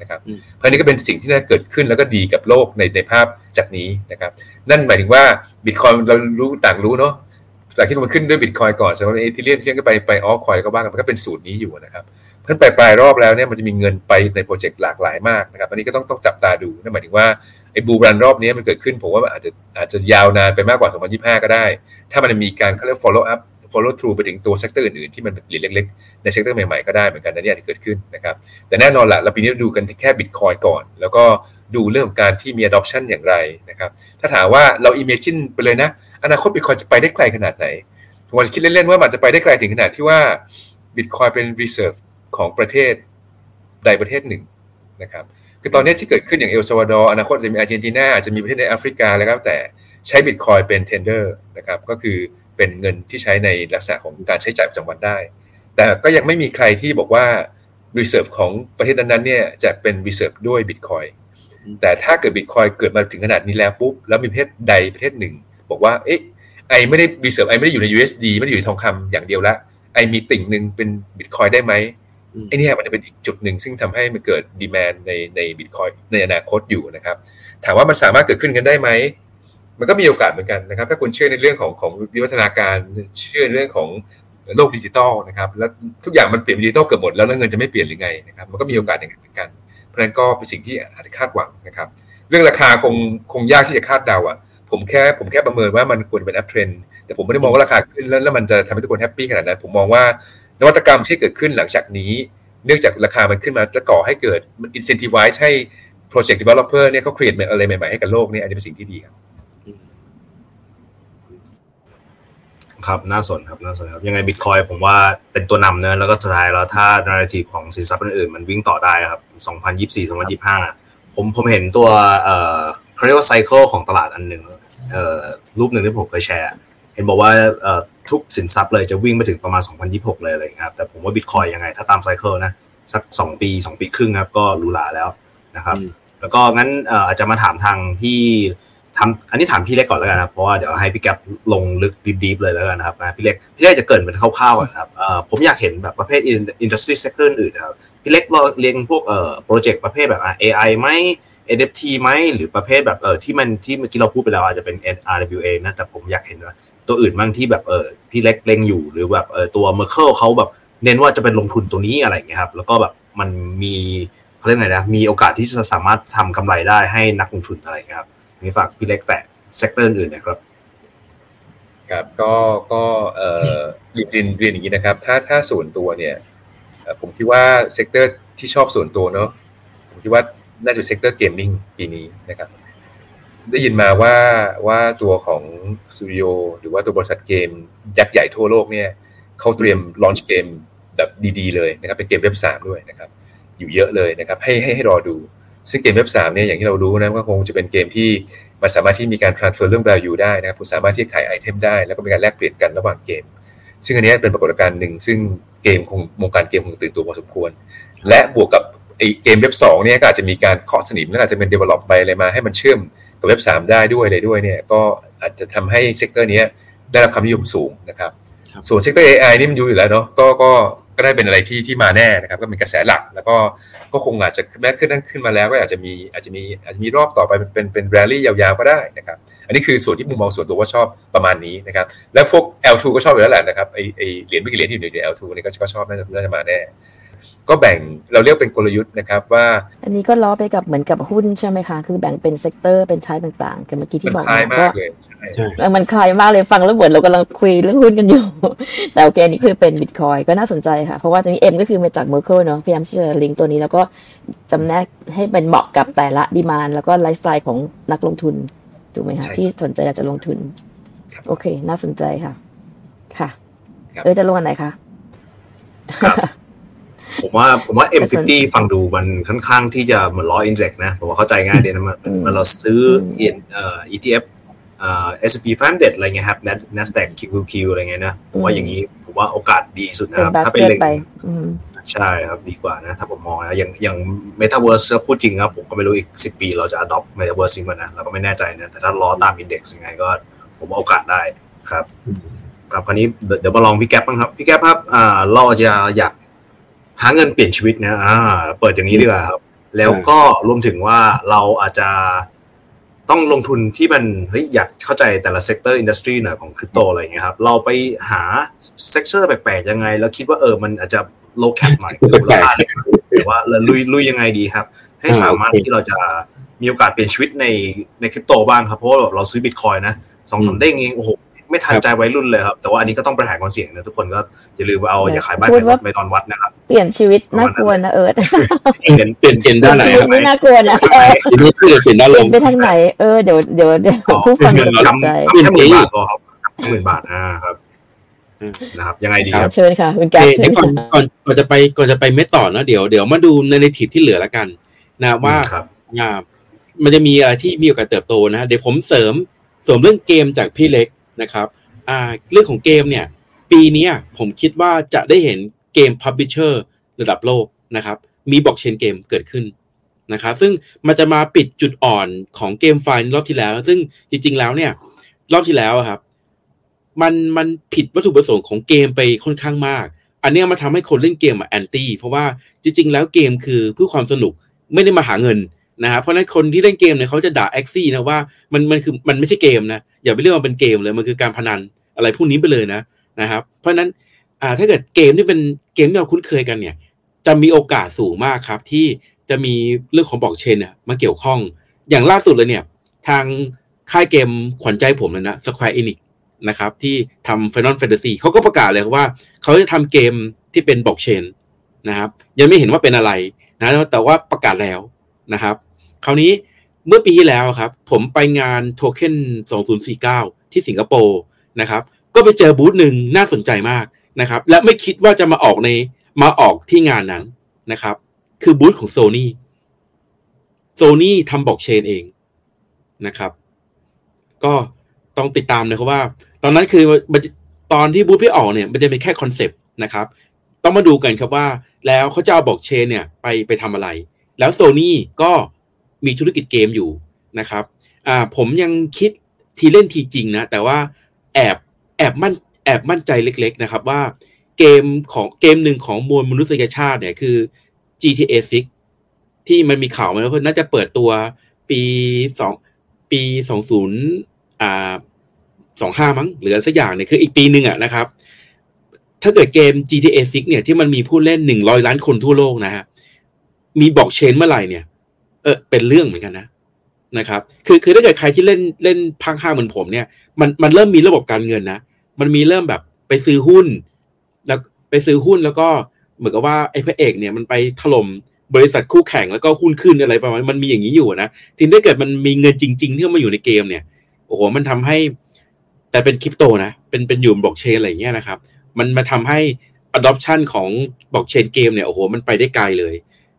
นะครับเพราะนี้ก็เป็นสิ่งที่น่าเกิดขึ้นแล้วก็ดีกับโลกในในภาพจากนี้นะครับ นั่นหมายถึงว่าบิตคอยเรารู้ต่างรู้เนาะจากที่มันขึ้นด้วยบิตคอยก่อนสำหรับอีเธอเรียมเชื่อก็ไปไปออฟคอยก็บ้างมันก็เป็นสูตรนี้อยู่นะครับเพิ่นไปปลายรอบแล้วเนี่ยมันจะมีเงินไปในโปรเจกต์หลากหลายมากนะครับอันนี้ก็ต้องต้องจับตาดูนั่นหมายถึงว่า ไอ้ bull run รอบนี้มันเกิดขึ้นผมว่าอาจจะอาจจะยาวนานไปมากกว่า 2025 ก็ได้ ถ้ามันมีการเขาเรียก follow up follow through ไปถึงตัว sector อื่นๆ ที่มันเป็นเล็กๆ ใน sector ใหม่ๆ ก็ได้เหมือนกันนะเนี่ยที่เกิดขึ้นนะครับ แต่แน่นอนแหละเราปีนี้ดูกันแค่บิตคอยก่อน แล้วก็ดูเรื่องของการที่มี adoption อย่างไรนะครับ ถ้าถามว่าเรา imagine ไปเลยนะ อนาคตบิตคอยจะไปได้ไกลขนาดไหนผมจะคิดเล่นๆว่ามันจะไปได้ไกลถึงขนาดที่ว่าบิตคอยเป็น reserve ของประเทศใดประเทศหนึ่งนะครับ คือตอนนี้ที่เกิดขึ้นอย่างเอลซาวาดอร์อนาคตจะมีอาร์เจนตินาอาจจะมีประเทศในแอฟริกาแล้วก็แต่ใช้บิตคอยเป็น tender นะครับก็คือเป็นเงินที่ใช้ในลักษณะของการใช้จ่ายประจำวันได้ แต่ก็ยังไม่มีใครที่บอกว่า reserve ของประเทศนั้นๆเนี่ยจะเป็น reserve ด้วย Bitcoin แต่ถ้าเกิด Bitcoin เกิดมาถึงขนาดนี้แล้วปุ๊บแล้วมีประเทศใดประเทศหนึ่ง บอกว่าเอ๊ะไอไม่ได้ reserve ไอไม่ได้อยู่ใน USD ไม่ได้อยู่ในทองคำอย่างเดียวละไอมีติ่งหนึ่งเป็น Bitcoin ได้ไหม ไอเนี่มันจะเป็นอีกจุดหนึ่งซึ่งทำให้มันเกิด demand ในใน Bitcoin ในอนาคตอยู่นะครับ ถามว่ามันสามารถเกิดขึ้นกันได้ไหม มันก็มีโอกาสเหมือนกันนะครับ ถ้าคุณเชื่อในเรื่องของของวิวัฒนาการเชื่อในเรื่องของโลกดิจิตอลนะครับ แล้วทุกอย่างมันเปลี่ยนดิจิตอลเกือบหมดแล้วแล้วเงินจะไม่เปลี่ยนหรือไงนะครับ มันก็มีโอกาสอย่างนั้นเหมือนกัน เพราะนั้นก็เป็นสิ่งที่อาจจะคาดหวังนะครับ เรื่องราคาคงคงยากที่จะคาดเดาอะ ผมแค่ผมแค่ประเมินว่ามันควรเป็น uptrend แต่ผมไม่ได้มองว่าราคาขึ้นแล้วแล้วมันจะทำให้ทุกคนแฮปปี้ขนาดนั้น ผมมองว่า นวัตกรรมที่เกิดขึ้นหลังจากนี้ เนื่องจากราคามันขึ้นมาจะก่อให้เกิดมัน incentivize ให้โปรเจกต์ developer เนี่ยเขา create อะไรใหม่ๆให้กับโลกนี่อันนี้เป็นสิ่งที่ดีครับครับน่าสนครับน่าสนครับยังไงบิตคอยผมว่าเป็นตัวนำเนอะแล้วก็สุดท้ายแล้วถ้านาราทีฟของสินทรัพย์อื่นๆมันวิ่งต่อได้ครับ 2024 2025 ผมผมเห็นตัวเอ่อเขาเรียกว่าไซเคิลของตลาดอันหนึ่งเอ่อรูปหนึ่งที่ผมเคยแชร์ เห็นบอกว่าเอ่อทุกสินทรัพย์เลยจะวิ่งไปถึงประมาณ 2026 เลยอะไรอย่างเงี้ยครับแต่ผมว่าบิตคอยยังไง ถ้าตามไซเคิลนะ สัก 2 ปี 2 ปีครึ่งครับ ก็รูหลาแล้วนะครับ แล้วก็งั้นอาจจะมาถามทางพี่ทำอันนี้ถามพี่เล็กก่อนแล้วกันนะเพราะว่าเดี๋ยวให้พี่แก๊ปลงลึก deep เลยแล้วกันนะครับนะพี่เล็กพี่เล็กจะเกิดเป็นคร่าวๆก่อนครับผมอยากเห็นแบบประเภท industry sector อื่นนะครับพี่เล็กเราเรียงพวกเอ่อโปรเจกต์ประเภทแบบ AI ไหม NFT ไหมหรือประเภทแบบเออที่มันที่เมื่อกี้เราพูดไปแล้วอาจจะเป็น RWA นะแต่ผมอยากเห็นว่า ตัวอื่นบ้างที่แบบเออพี่เล็กเล็งอยู่หรือแบบเออตัวเมอร์เคิลเขาแบบเน้นว่าจะเป็นลงทุนตัวนี้อะไรเงี้ยครับแล้วก็แบบมันมีเขาเรียกไงนะมีโอกาสที่จะสามารถทำกำไรได้ให้นักลงทุนอะไรครับนี่ฝากพี่เล็กแตะ sector อื่นนะครับครับก็ก็เอ่อเรียนเรียนอย่างนี้นะครับ ถ้าถ้าส่วนตัวเนี่ยผมคิดว่า sector ที่ชอบส่วนตัวเนาะผมคิดว่าน่าจะ sector gaming ปีนี้นะครับ ได้ยินมาว่าว่าตัวของสตูดิโอหรือว่าตัวบริษัทเกม ยักษ์ใหญ่ทั่วโลกเนี่ยเขาเตรียม launch เกมแบบดีๆเลยนะครับเป็นเกมเว็บสามด้วยนะครับ อยู่เยอะเลยนะครับ ให้ให้ให้รอดู ซึ่งเกมเว็บสามเนี่ยอย่างที่เรารู้นะก็คงจะเป็นเกมที่มันสามารถที่มีการ transfer เรื่อง value ได้นะครับคุณสามารถที่ขาย item ได้ แล้วก็มีการแลกเปลี่ยนกันระหว่างเกม ซึ่งอันนี้เป็นปรากฏการณ์หนึ่ง ซึ่งเกมคงวงการเกมคงตื่นตัวพอสมควร และบวกกับไอเกมเว็บสองเนี่ยก็อาจจะมีการเคาะสนิมแล้วอาจจะเป็น develop ไปอะไรมาให้มันเชื่อม กับเว็บสามได้ด้วยอะไรด้วยเนี่ยก็อาจจะทำให้ sector นี้ได้รับความนิยมสูงนะครับส่วน sector AI นี่มันอยู่อยู่แล้วเนาะก็ก็ก็ได้เป็นอะไรที่ที่มาแน่นะครับก็เป็นกระแสหลัก แล้วก็ก็คงอาจจะแม้ขึ้นนั่นขึ้นมาแล้วก็อาจจะมีอาจจะมีอาจจะมีรอบต่อไปเป็นเป็นเป็นแรลลี่ยาวๆก็ได้นะครับอันนี้คือส่วนที่มุมมองส่วนตัวว่าชอบประมาณนี้นะครับแล้วพวก L2 ก็ชอบอยู่แล้วแหละนะครับไอไอเหรียญไม่กี่เหรียญที่อยู่ใน L2 นี่ก็ชอบน่าจะน่าจะมาแน่ ก็แบ่งเราเรียกเป็นกลยุทธ์นะครับว่า อันนี้ก็ล้อไปกับเหมือนกับหุ้นใช่ไหมคะ คือแบ่งเป็น sector เป็น type ต่างๆกันเมื่อกี้ที่บอกคล้ายมาก็กเลยใช่ใช่มันคล้ายมากเลยฟังแล้วเหมือนเรากำลังคุยเรื่องหุ้นกันอยู่ แต่โอเคนี่คือเป็นบิตคอยก็น่าสนใจค่ะ เพราะว่าตัวนี้ M ก็คือมาจาก Merkle เนาะพยายามที่จะลิงก์ตัวนี้แล้วก็จำแนกให้เป็นเหมาะกับแต่ละ demand แล้วก็ไลฟ์สไตล์ของนักลงทุนถูกไหมคะที่สนใจอยากจะลงทุนโอเค น่าสนใจค่ะ ค่ะเออจะลงอันไหนคะครับ ผมว่าผมว่า M50 ฟังดูมันค่อนข้างที่จะเหมือนล้ออินเซ็กนะ ผมว่าเข้าใจง่ายดีนะมันอืมมันเราซื้ออืมเอ่อ ETF เอ่อ S&P 500อะไรเงี้ยครับ Nas- Nasdaq QQQ อะไรเงี้ยนะ ผมว่าอย่างนี้ผมว่าโอกาสดีสุดนะเป็นครับบาสถ้าเกเป็นตเล็งไปอืมใช่ครับดีกว่านะ ถ้าผมมองนะ อย่างอย่าง Metaverse ถ้าพูดจริงครับ ผมก็ไม่รู้อีก 10 ปีเราจะ adopt Metaverse จริงป่ะนะ เราก็ไม่แน่ใจนะ แต่ถ้าล้อตาม index ยังไงก็ ผมว่าโอกาสได้ครับครับคราวนี้เดี๋ยวเดี๋ยวมาลองพี่แก๊ปบ้างครับ พี่แก๊ปครับอ่าเราจะอยาก หาเงินเปลี่ยนชีวิตนะอ่าเปิดอย่างนี้ดีกว่าครับ แล้วก็รวมถึงว่าเราอาจจะต้องลงทุนที่มันเฮ้ยอยากเข้าใจแต่ละ sector industry หน่อยของคริปโตอะไรอย่างเงี้ยครับ เราไปหา sector แปลกๆยังไง แล้วคิดว่าเออมันอาจจะ low cap หน่อยมูลค่าหรือว่าเราลุยลุยยังไงดีครับ ให้สามารถที่เราจะมีโอกาสเปลี่ยนชีวิตในในคริปโตบ้างครับ เพราะว่าเราซื้อบิตคอยนะสองสามเด้งเองโอ้โห ไม่ทันใจวัยรุ่นเลยครับ แต่ว่าอันนี้ก็ต้องบริหารความเสี่ยงนะทุกคนก็อย่าลืมเอาอย่าขายบ้านพูขาดยรว่าถไปนอนวัดนะครับ เปลี่ยนชีวิตน่ากลัวนะเอิร์ธเปลี่ยนเปลี่ยนเปลี่ยนด้านไหนชีควิรัตบไม่น่ากลัวนะเออทีนี้เปลี่ยนเปลี่ยนด้านเปลลี่ยนงไปทางไหนเออเดี๋ยวเดี๋ยวเดี๋ยวผู้ฟังจะตกใจมีทั้งหมื่นบาทพอครับหมื่นบาทอ่าครับนะครับยังไงดีครับเชิญค่ะคุณโอแก๊ปเคเชิเดี๋ญยวก่อนค่ะก่อนก่อนจะไปก่อนจะไปไม่ต่อนะเดี๋ยวเดี๋ยวมาดูในในทีที่เหลือแล้วกัน นะว่าครับอ่ามันจะมีอะไรที่มีโอกาสเติบโตนะฮะเดี๋ยวผมเสริมเสริมเรื่องเกมจากพี่เล็ก นะครับเรื่องของเกมเนี่ยปีนี้ผมคิดว่าจะได้เห็น game publisher ระดับโลกนะครับมีบล็อกเชนเกมเกิดขึ้นนะครับซึ่งมันจะมาปิดจุดอ่อนของ GameFi รอบที่แล้ว ซึ่งจริง ๆ แล้วเนี่ยรอบที่แล้วครับมันมันผิดวัตถุประสงค์ของเกมไปค่อนข้างมาก อันนี้มาทำให้คนเล่นเกมอะ anti เพราะว่าจริง ๆ แล้วเกมคือเพื่อความสนุกไม่ได้มาหาเงิน นะครับเพราะฉะนั้นคนที่เล่นเกมเนี่ยเขาจะด่าแอคซี่นะว่ามันมันคือมันไม่ใช่เกมนะอย่าไปเรียกว่าเป็นเกมเลยมันคือการพนันอะไรพวกนี้ไปเลยนะนะครับเพราะฉะนั้นอ่าถ้าเกิดเกมที่เป็นเกมที่เราคุ้นเคยกันเนี่ยจะมีโอกาสสูงมากครับ ที่จะมีเรื่องของบล็อกเชนเนี่ยมาเกี่ยวข้อง อย่างล่าสุดเลยเนี่ยทางค่ายเกมขวัญใจผมเลยนะ Square Enix นะครับที่ทำ Final Fantasy เขาก็ประกาศเลยว่า เขาจะทำเกมที่เป็นบล็อกเชนนะครับยังไม่เห็นว่าเป็นอะไรนะแต่ว่าประกาศแล้วนะครับ คราวนี้เมื่อปีที่แล้วครับ ผมไปงานโทเค็น2049 ที่สิงคโปร์นะครับ ก็ไปเจอบูธหนึ่งน่าสนใจมากนะครับ และไม่คิดว่าจะมาออกในมาออกที่งานนั้นนะครับ คือบูธของ Sony Sony ทำบล็อกเชนเองนะครับ ก็ต้องติดตามนะครับว่า ตอนนั้นคือตอนที่บูธพี่ออกเนี่ย มันจะเป็นแค่ concept นะครับ ต้องมาดูกันครับว่า แล้วเขาจะเอาบล็อกเชนเนี่ย ไปไปทำอะไร แล้วโซ n y ก็ มีธุรกิจเกมอยู่นะครับอ่าผมยังคิดทีเล่นทีจริงนะ แต่ว่าแอบแอบมั่นแอบมั่นใจเล็ก ๆ นะครับว่าเกมของเกมหนึ่งของมวลมนุษยชาติเนี่ยคือ GTA 6 ที่มันมีข่าวมาแล้วน่าจะเปิดตัวปีสองปีสองศูนย์อ่าสองห้ามั้งหรืออะไรสักอย่างเนี่ยคืออีกปีหนึ่งอะนะครับ ถ้าเกิดเกม GTA 6 เนี่ยที่มันมีผู้เล่นหนึ่งร้อยล้านคนทั่วโลกนะฮะมีบอกเชนเมื่อไหร่เนี่ย เออเป็นเรื่องเหมือนกันนะนะครับ คือคือถ้าเกิดใครที่เล่นเล่นพังห้าเหมือนผมเนี่ยมันมันเริ่มมีระบบการเงินนะ มันมีเริ่มแบบไปซื้อหุ้น แล้วไปซื้อหุ้นแล้วก็เหมือนกับว่าไอ้พระเอกเนี่ยมันไปถล่มบริษัทคู่แข่งแล้วก็หุ้นขึ้นอะไรประมาณมันมีอย่างนี้อยู่นะทีนี้ถ้าเกิดมันมีเงินจริง ๆ ที่มาอยู่ในเกมเนี่ยโอ้โหมันทำให้ แต่เป็นคริปโตนะเป็นเป็นอยู่บล็อกเชนอะไรอย่างเงี้ยนะครับ มันมาทำให้ adoption ของบล็อกเชนเกมเนี่ยโอ้โหมันไปได้ไกลเลย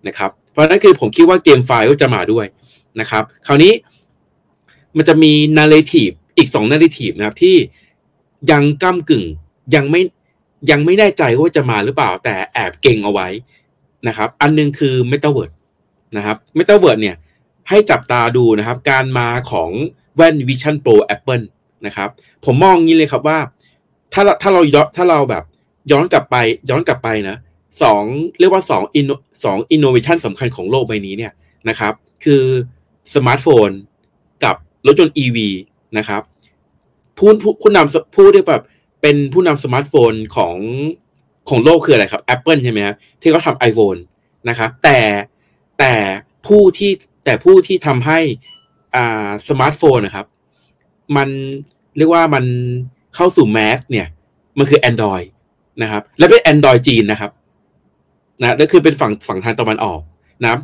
นะครับ เพราะนั้นคือผมคิดว่าเกมไฟล์ก็จะมาด้วยนะครับ คราวนี้มันจะมี narrative อีกสอง narrative นะครับที่ยังก้ากึ่งยังไม่ยังไม่แน่ใจว่าจะมาหรือเปล่า แต่แอบเก็งเอาไว้นะครับ อันหนึ่งคือ Metaverse นะครับ Metaverse เนี่ยให้จับตาดูนะครับ การมาของแว่น Vision Pro Apple นะครับ ผมมองงี้เลยครับว่า ถ้าถ้าเราถ้าเราแบบย้อนกลับไปย้อนกลับไปนะ สองเรียกว่าสองอินสองอินโนเวชันสำคัญของโลกใบนี้เนี่ยนะครับ คือสมาร์ทโฟนกับรถยนต์ EV นะครับผู้ผู้นำผู้ที่แบบเป็นผู้นำสมาร์ทโฟนของของโลกคืออะไรครับ Apple ใช่ไหมครับที่เขาทำ iPhone นะครับแต่แต่ผู้ที่แต่ผู้ที่ทำให้อ่าสมาร์ทโฟนนะครับ มันเรียกว่ามันเข้าสู่ mass เนี่ย มันคือ Android นะครับ และเป็น Android จีนนะครับ นะนั่นคือเป็นฝั่งฝั่งทางตะวันออกนะ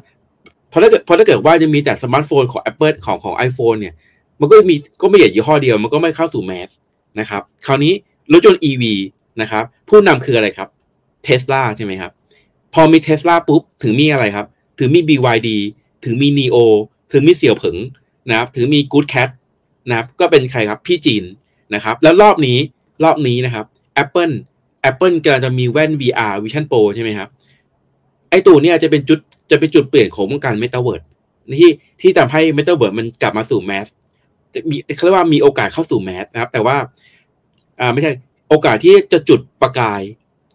เพราะถ้าเกิดเพราะถ้าเกิดว่าจะมีแต่สมาร์ทโฟนของ Apple ของของ iPhone เนี่ย มันก็มีก็ไม่ใหญ่ยี่ห้อเดียว มันก็ไม่เข้าสู่ mass นะครับ คราวนี้รถยนต์ EV นะครับ ผู้นำคืออะไรครับเทสลาใช่ไหมครับ พอมีเทสลาปุ๊บ ถึงมีอะไรครับ ถึงมี BYD ถึงมี NIO ถึงมีเสี่ยวเผิงนะครับ ถึงมี Good Cat นะครับ ก็เป็นใครครับ พี่จีนนะครับ แล้วรอบนี้รอบนี้นะครับ Apple Apple กำลังจะมีแว่น VR Vision Pro ใช่ไหมครับ ไอตัวเนี้ยจะเป็นจุดจะเป็นจุดเปลี่ยนของวงการ Metaverse ที่ที่ทำให้ Metaverse มันกลับมาสู่แมสจะมีเขาเรียกว่ามีโอกาสเข้าสู่แมสนะครับ แต่ว่าอ่าไม่ใช่โอกาสที่จะจุดประกาย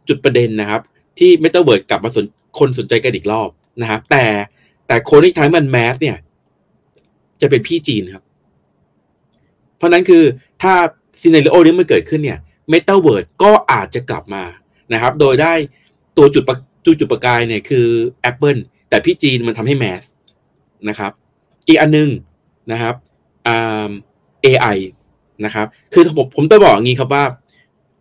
จุดประเด็นนะครับ ที่ Metaverse กลับมาสนคนสนใจกันอีกรอบนะครับ แต่แต่คนที่ทำมันแมสเนี่ย จะเป็นพี่จีนครับ เพราะนั้นคือถ้าซีเนเรโอนี้มันเกิดขึ้นเนี่ย Metaverse ก็อาจจะกลับมานะครับ โดยได้ตัวจุดจุด จูจุประกายเนี่ยคือ Apple แต่พี่จีนมันทำให้แมสนะครับ อีกอันนึงนะครับอ่า AI นะครับ คือผมผมต้องบอกอย่างนี้ครับว่า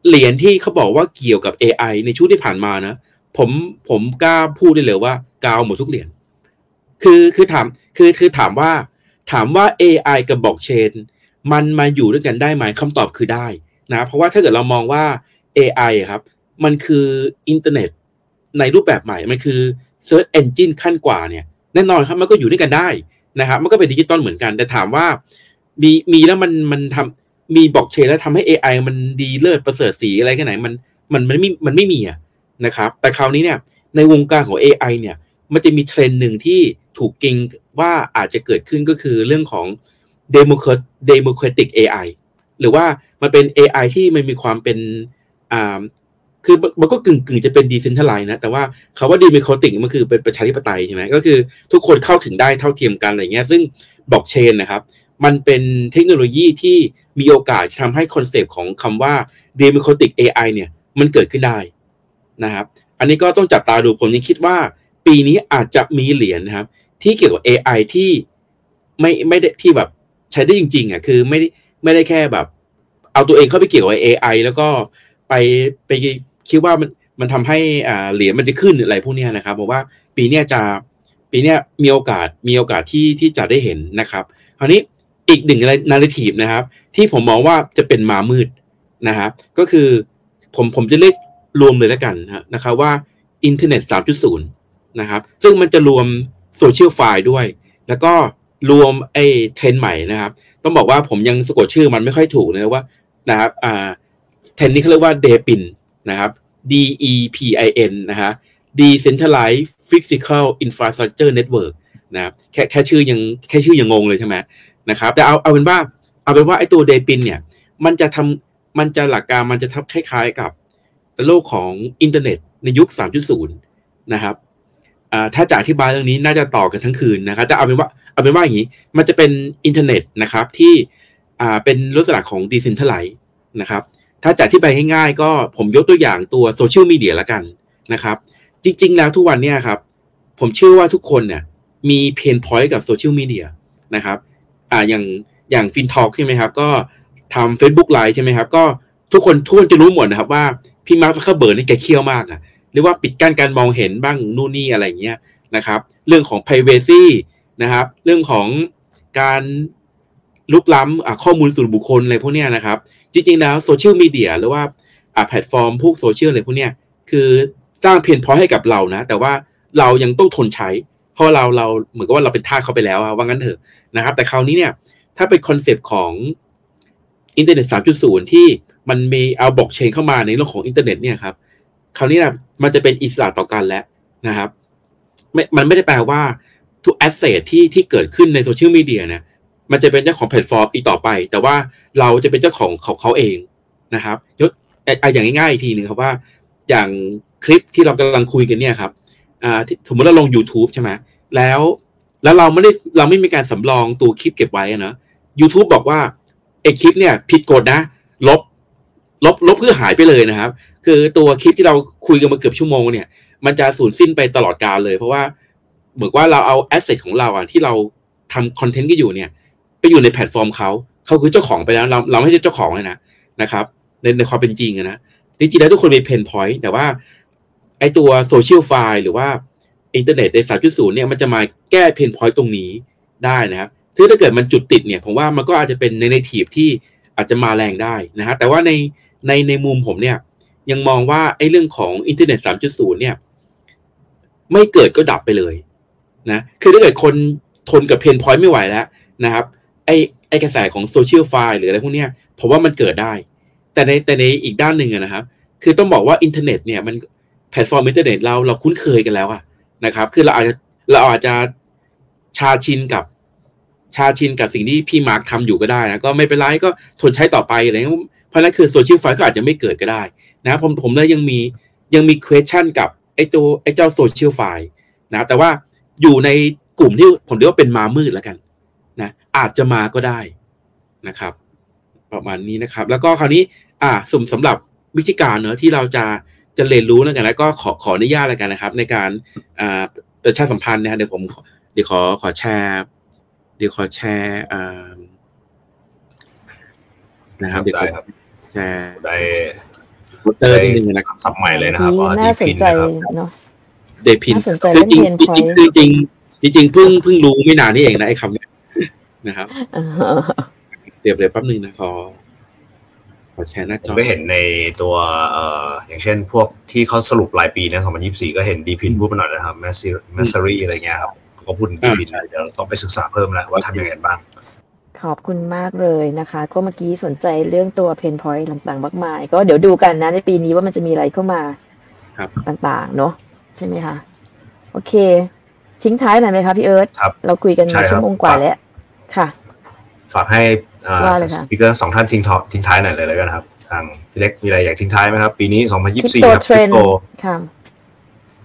เหรียญที่เขาบอกว่าเกี่ยวกับ AI ในช่วงที่ผ่านมานะ ผมผมกล้าพูดได้เลยว่ากาวหมดทุกเหรียญคือคือถามคือคือถามว่า ถามว่า AI กับบล็อกเชนมันมาอยู่ด้วยกันได้ไหมคำตอบคือได้นะ เพราะว่าถ้าเกิดเรามองว่า AI ครับ มันคืออินเทอร์เน็ต ในรูปแบบใหม่มันคือ Search Engine ขั้นกว่าเนี่ยแน่นอนครับมันก็อยู่ด้วยกันได้นะครับมันก็เป็นดิจิตอลเหมือนกัน แต่ถามว่ามีมีแล้วมันมันทำมีบล็อกเชนแล้วทำให้ AI มันดีเลิศประเสริฐศรีอะไรแค่ไหนมันมันมันไม่มันไม่มีอะนะครับ แต่คราวนี้เนี่ยในวงการของ AI เนี่ยมันจะมีเทรนด์หนึ่งที่ถูกเก็งว่าอาจจะเกิดขึ้นก็คือเรื่องของ democratic AI หรือว่ามันเป็น AI ที่มันมีความเป็น คือมันก็กึ่งกึ่งจะเป็น decentralized นะ แต่ว่าคำว่า democratic มันคือเป็นประชาธิปไตยใช่ไหมก็คือทุกคนเข้าถึงได้เท่าเทียมกันอะไรเงี้ยซึ่งบล็อกเชนนะครับ มันเป็นเทคโนโลยีที่มีโอกาสทำให้ concept ของคำว่า democratic AI เนี่ย มันเกิดขึ้นได้นะครับ อันนี้ก็ต้องจับตาดูผมยังคิดว่า ปีนี้อาจจะมีเหรียญนะครับ ที่เกี่ยวกับ AI ที่ไม่ไม่ได้ที่แบบใช้ได้จริงๆอะคือไม่ได้ไม่ได้แค่แบบ เอาตัวเองเข้าไปเกี่ยวกับ AI แล้วก็ไปไป คิดว่ามันมันทำให้อ่าเหรียญมันจะขึ้นอะไรพวกนี้นะครับผมว่าปีนี้จะปีนี้มีโอกาสมีโอกาสที่ที่จะได้เห็นนะครับคราวนี้อีกหนึ่ง narrative นะครับ ที่ผมมองว่าจะเป็นม้ามืดนะครับก็คือผมผมจะเรียกรวมเลยแล้วกันนะครับว่าอินเทอร์เน็ต 3.0 นะครับ ซึ่งมันจะรวม SocialFi ด้วย แล้วก็รวมไอ้เทรนด์ใหม่นะครับ ต้องบอกว่าผมยังสะกดชื่อมันไม่ค่อยถูกนะว่านะครับอ่าเทรนด์นี้เขาเรียกว่า DePIN นะครับ D E P I N นะฮะ Decentralized Physical Infrastructure Network นะครับแค่แค่ชื่อยังแค่ชื่อยังงงเลยใช่ไหมนะครับ แต่เอาเอาเป็นว่าเอาเป็นว่าไอ้ตัว DePIN เนี่ย มันจะทำมันจะหลักการมันจะทำคล้ายๆกับโลกของอินเทอร์เน็ตในยุค 3.0 นะครับถ้าจะอธิบายเรื่องนี้น่าจะต่อกันทั้งคืนนะครับแต่เอาเป็นว่าเอาเป็นว่าอย่างนี้ มันจะเป็นอินเทอร์เน็ตนะครับที่เป็นลักษณะของ Decentralized นะครับ ถ้าจะอธิบายง่ายๆก็ผมยกตัวอย่างตัวโซเชียลมีเดียละกันนะครับ จริง ๆ แล้วทุกวันเนี่ยครับ ผมเชื่อว่าทุกคนเนี่ยมี pain point กับโซเชียลมีเดียนะครับอ่าอย่างอย่างฟินทอ l k ใช่ไหมครับ ก็ทำ Facebook Live ใช่ไหมครับ ก็ทุกคนทุกคนจะรู้หมดนะครับว่าพี่มาร์คซักเคอร์เบิร์กนี่แกเคี่ยวมากอะเรียกว่าปิดกั้นการมองเห็นบ้างนู่นนี่อะไรเงี้ยนะครับ เรื่องของ privacy นะครับ เรื่องของการ ลุกล้ำข้อมูลส่วนบุคคลอะไรพวกเนี้ยนะครับ จริง ๆ แล้วโซเชียลมีเดียหรือว่าแพลตฟอร์มพวกโซเชียลอะไรพวกเนี้ยคือสร้าง pain point ให้กับเรานะ แต่ว่าเรายังต้องทนใช้ เพราะเราเราเหมือนกับว่าเราเป็นทาสเขาไปแล้วว่างั้นเถอะนะครับ แต่คราวนี้เนี่ยถ้าเป็นคอนเซปต์ของอินเทอร์เน็ต 3.0 ที่มันมีเอาบล็อกเชนเข้ามาในโลกของอินเทอร์เน็ตเนี่ยครับคราวนี้นะมันจะเป็นอิสระต่อกันแล้วนะครับไม่มันไม่ได้แปลว่าทุก asset ที่ที่เกิดขึ้นในโซเชียลมีเดียเนี่ย มันจะเป็นเจ้าของแพลตฟอร์มอีกต่อไป แต่ว่าเราจะเป็นเจ้าของของเขาเองนะครับยกอะอย่างง่ายๆอีกทีหนึ่งครับว่า อย่างคลิปที่เรากำลังคุยกันเนี่ยครับอ่าสมมติเราลง YouTube ใช่ไหมแล้วแล้วเราไม่ได้เราไม่มีการสำรองตัวคลิปเก็บไว้นะ YouTube บอกว่าไอคลิปเนี่ยผิดกฎนะ ลบ ลบลบเพื่อหายไปเลยนะครับ คือตัวคลิปที่เราคุยกันมาเกือบชั่วโมงเนี่ย มันจะสูญสิ้นไปตลอดกาลเลย เพราะว่าเหมือนว่าเราเอา asset ของเราอะที่เราทำคอนเทนต์ก็อยู่เนี่ย ไปอยู่ในแพลตฟอร์มเขาเขาคือเจ้าของไปแล้วเราเราไม่ใช่เจ้าของเลยนะนะครับ ในในความเป็นจริงนะจริงๆแล้วทุกคนมี pain point แต่ว่าไอตัว SocialFi หรือว่าอินเทอร์เน็ตในสามจุดศูนย์เนี่ยมันจะมาแก้ pain point ตรงนี้ได้นะครับซึ่งถ้าเกิดมันจุดติดเนี่ยผมว่ามันก็อาจจะเป็น narrative ที่อาจจะมาแรงได้นะฮะแต่ว่าในในในมุมผมเนี่ยยังมองว่าไอ้เรื่องของอินเทอร์เน็ตสามจุดศูนย์เนี่ยไม่เกิดก็ดับไปเลยนะคือถ้าเกิดคนทนกับ pain point ไม่ไหวแล้วนะครับ ไอ้ไอ้กระแสของ SocialFi หรืออะไรพวกเนี้ยผมว่ามันเกิดได้ แต่ในแต่ในอีกด้านหนึ่งนะครับ คือต้องบอกว่าอินเทอร์เน็ตเนี่ยมันแพลตฟอร์มอินเทอร์เน็ตเราเราคุ้นเคยกันแล้วอะนะครับ คือเราอาจจะเราอาจจะชาชินกับชาชินกับสิ่งที่พี่มาร์คทำอยู่ก็ได้นะก็ไม่เป็นไรก็ทนใช้ต่อไปอะไรเงี้ยเพราะนั้นคือ SocialFi ก็อาจจะไม่เกิดก็ได้นะผมผมเลยยังมียังมี question กับไอ้ตัวไอ้เจ้าโซเชียลไฟล์นะแต่ว่าอยู่ในกลุ่มที่ผมเรียกว่าเป็นมามืดแล้วกัน อาจจะมาก็ได้นะครับ ประมาณนี้นะครับ แล้วก็คราวนี้ อ่าสมสำหรับวิธีการเนอะที่เราจะจะเรียนรู้แล้วกันแล้วก็ขอขออนุญาตแล้วกันนะครับ ในการอ่าประชาสัมพันธ์นะฮะเดี๋ยวผมเดี๋ยวขอขอแชร์ เดี๋ยวขอแชร์อ่านะครับเดี๋ยวแชร์ได้โปสเตอร์นิดนึงนะครับสับใหม่เลยนะครับน่าสนใจเนาะเดพินน่าสนใจคือเรื่องจริงเพนจพริองยคือจริงจริงจริงเพิ่งเพิ่งรู้ไม่นานนี่เองนะไอ้คำเนี้ย นะครับเดี๋ยวเดี๋ยวแป๊บนึงนะขอขอแชร์หน้าผจอมก็เห็นในตัวเอ่ออย่างเช่นพวกที่เขาสรุปรายปีนะ2024 ก็เห็นดีพินพูดมาหน่อยนะครับแมสซี่แมสซี่อะไรเงี้ยครับเขาก็พูดดีพินเดี๋ยวต้องไปศึกษาเพิ่มแล้วว่าทำยังไงบ้าง ขอบคุณมากเลยนะคะ ก็เมื่อกี้สนใจเรื่องตัว pain point ต่างๆ มากมาย ก็เดี๋ยวดูกันนะในปีนี้ว่ามันจะมีอะไรเข้ามาครับต่างๆ เนาะใช่ไหมคะ โอเค ทิ้งท้ายหน่อยไหมคะพี่เอิร์ธครับเราคุยกันใช่มาครับชั่วโมงกว่าแล้ว ค่ะ ฝากให้อ่าว่าเลยค่ะ speaker สองท่านทิ้งท้ายทิ้งท้ายหน่อยเลยแล้วกันครับ ทางพี่เล็กมีอะไรอยากทิ้งท้ายไหมครับ ปีนี้คริปโต 2024 ครับเทรนด์คริปโตค่ะ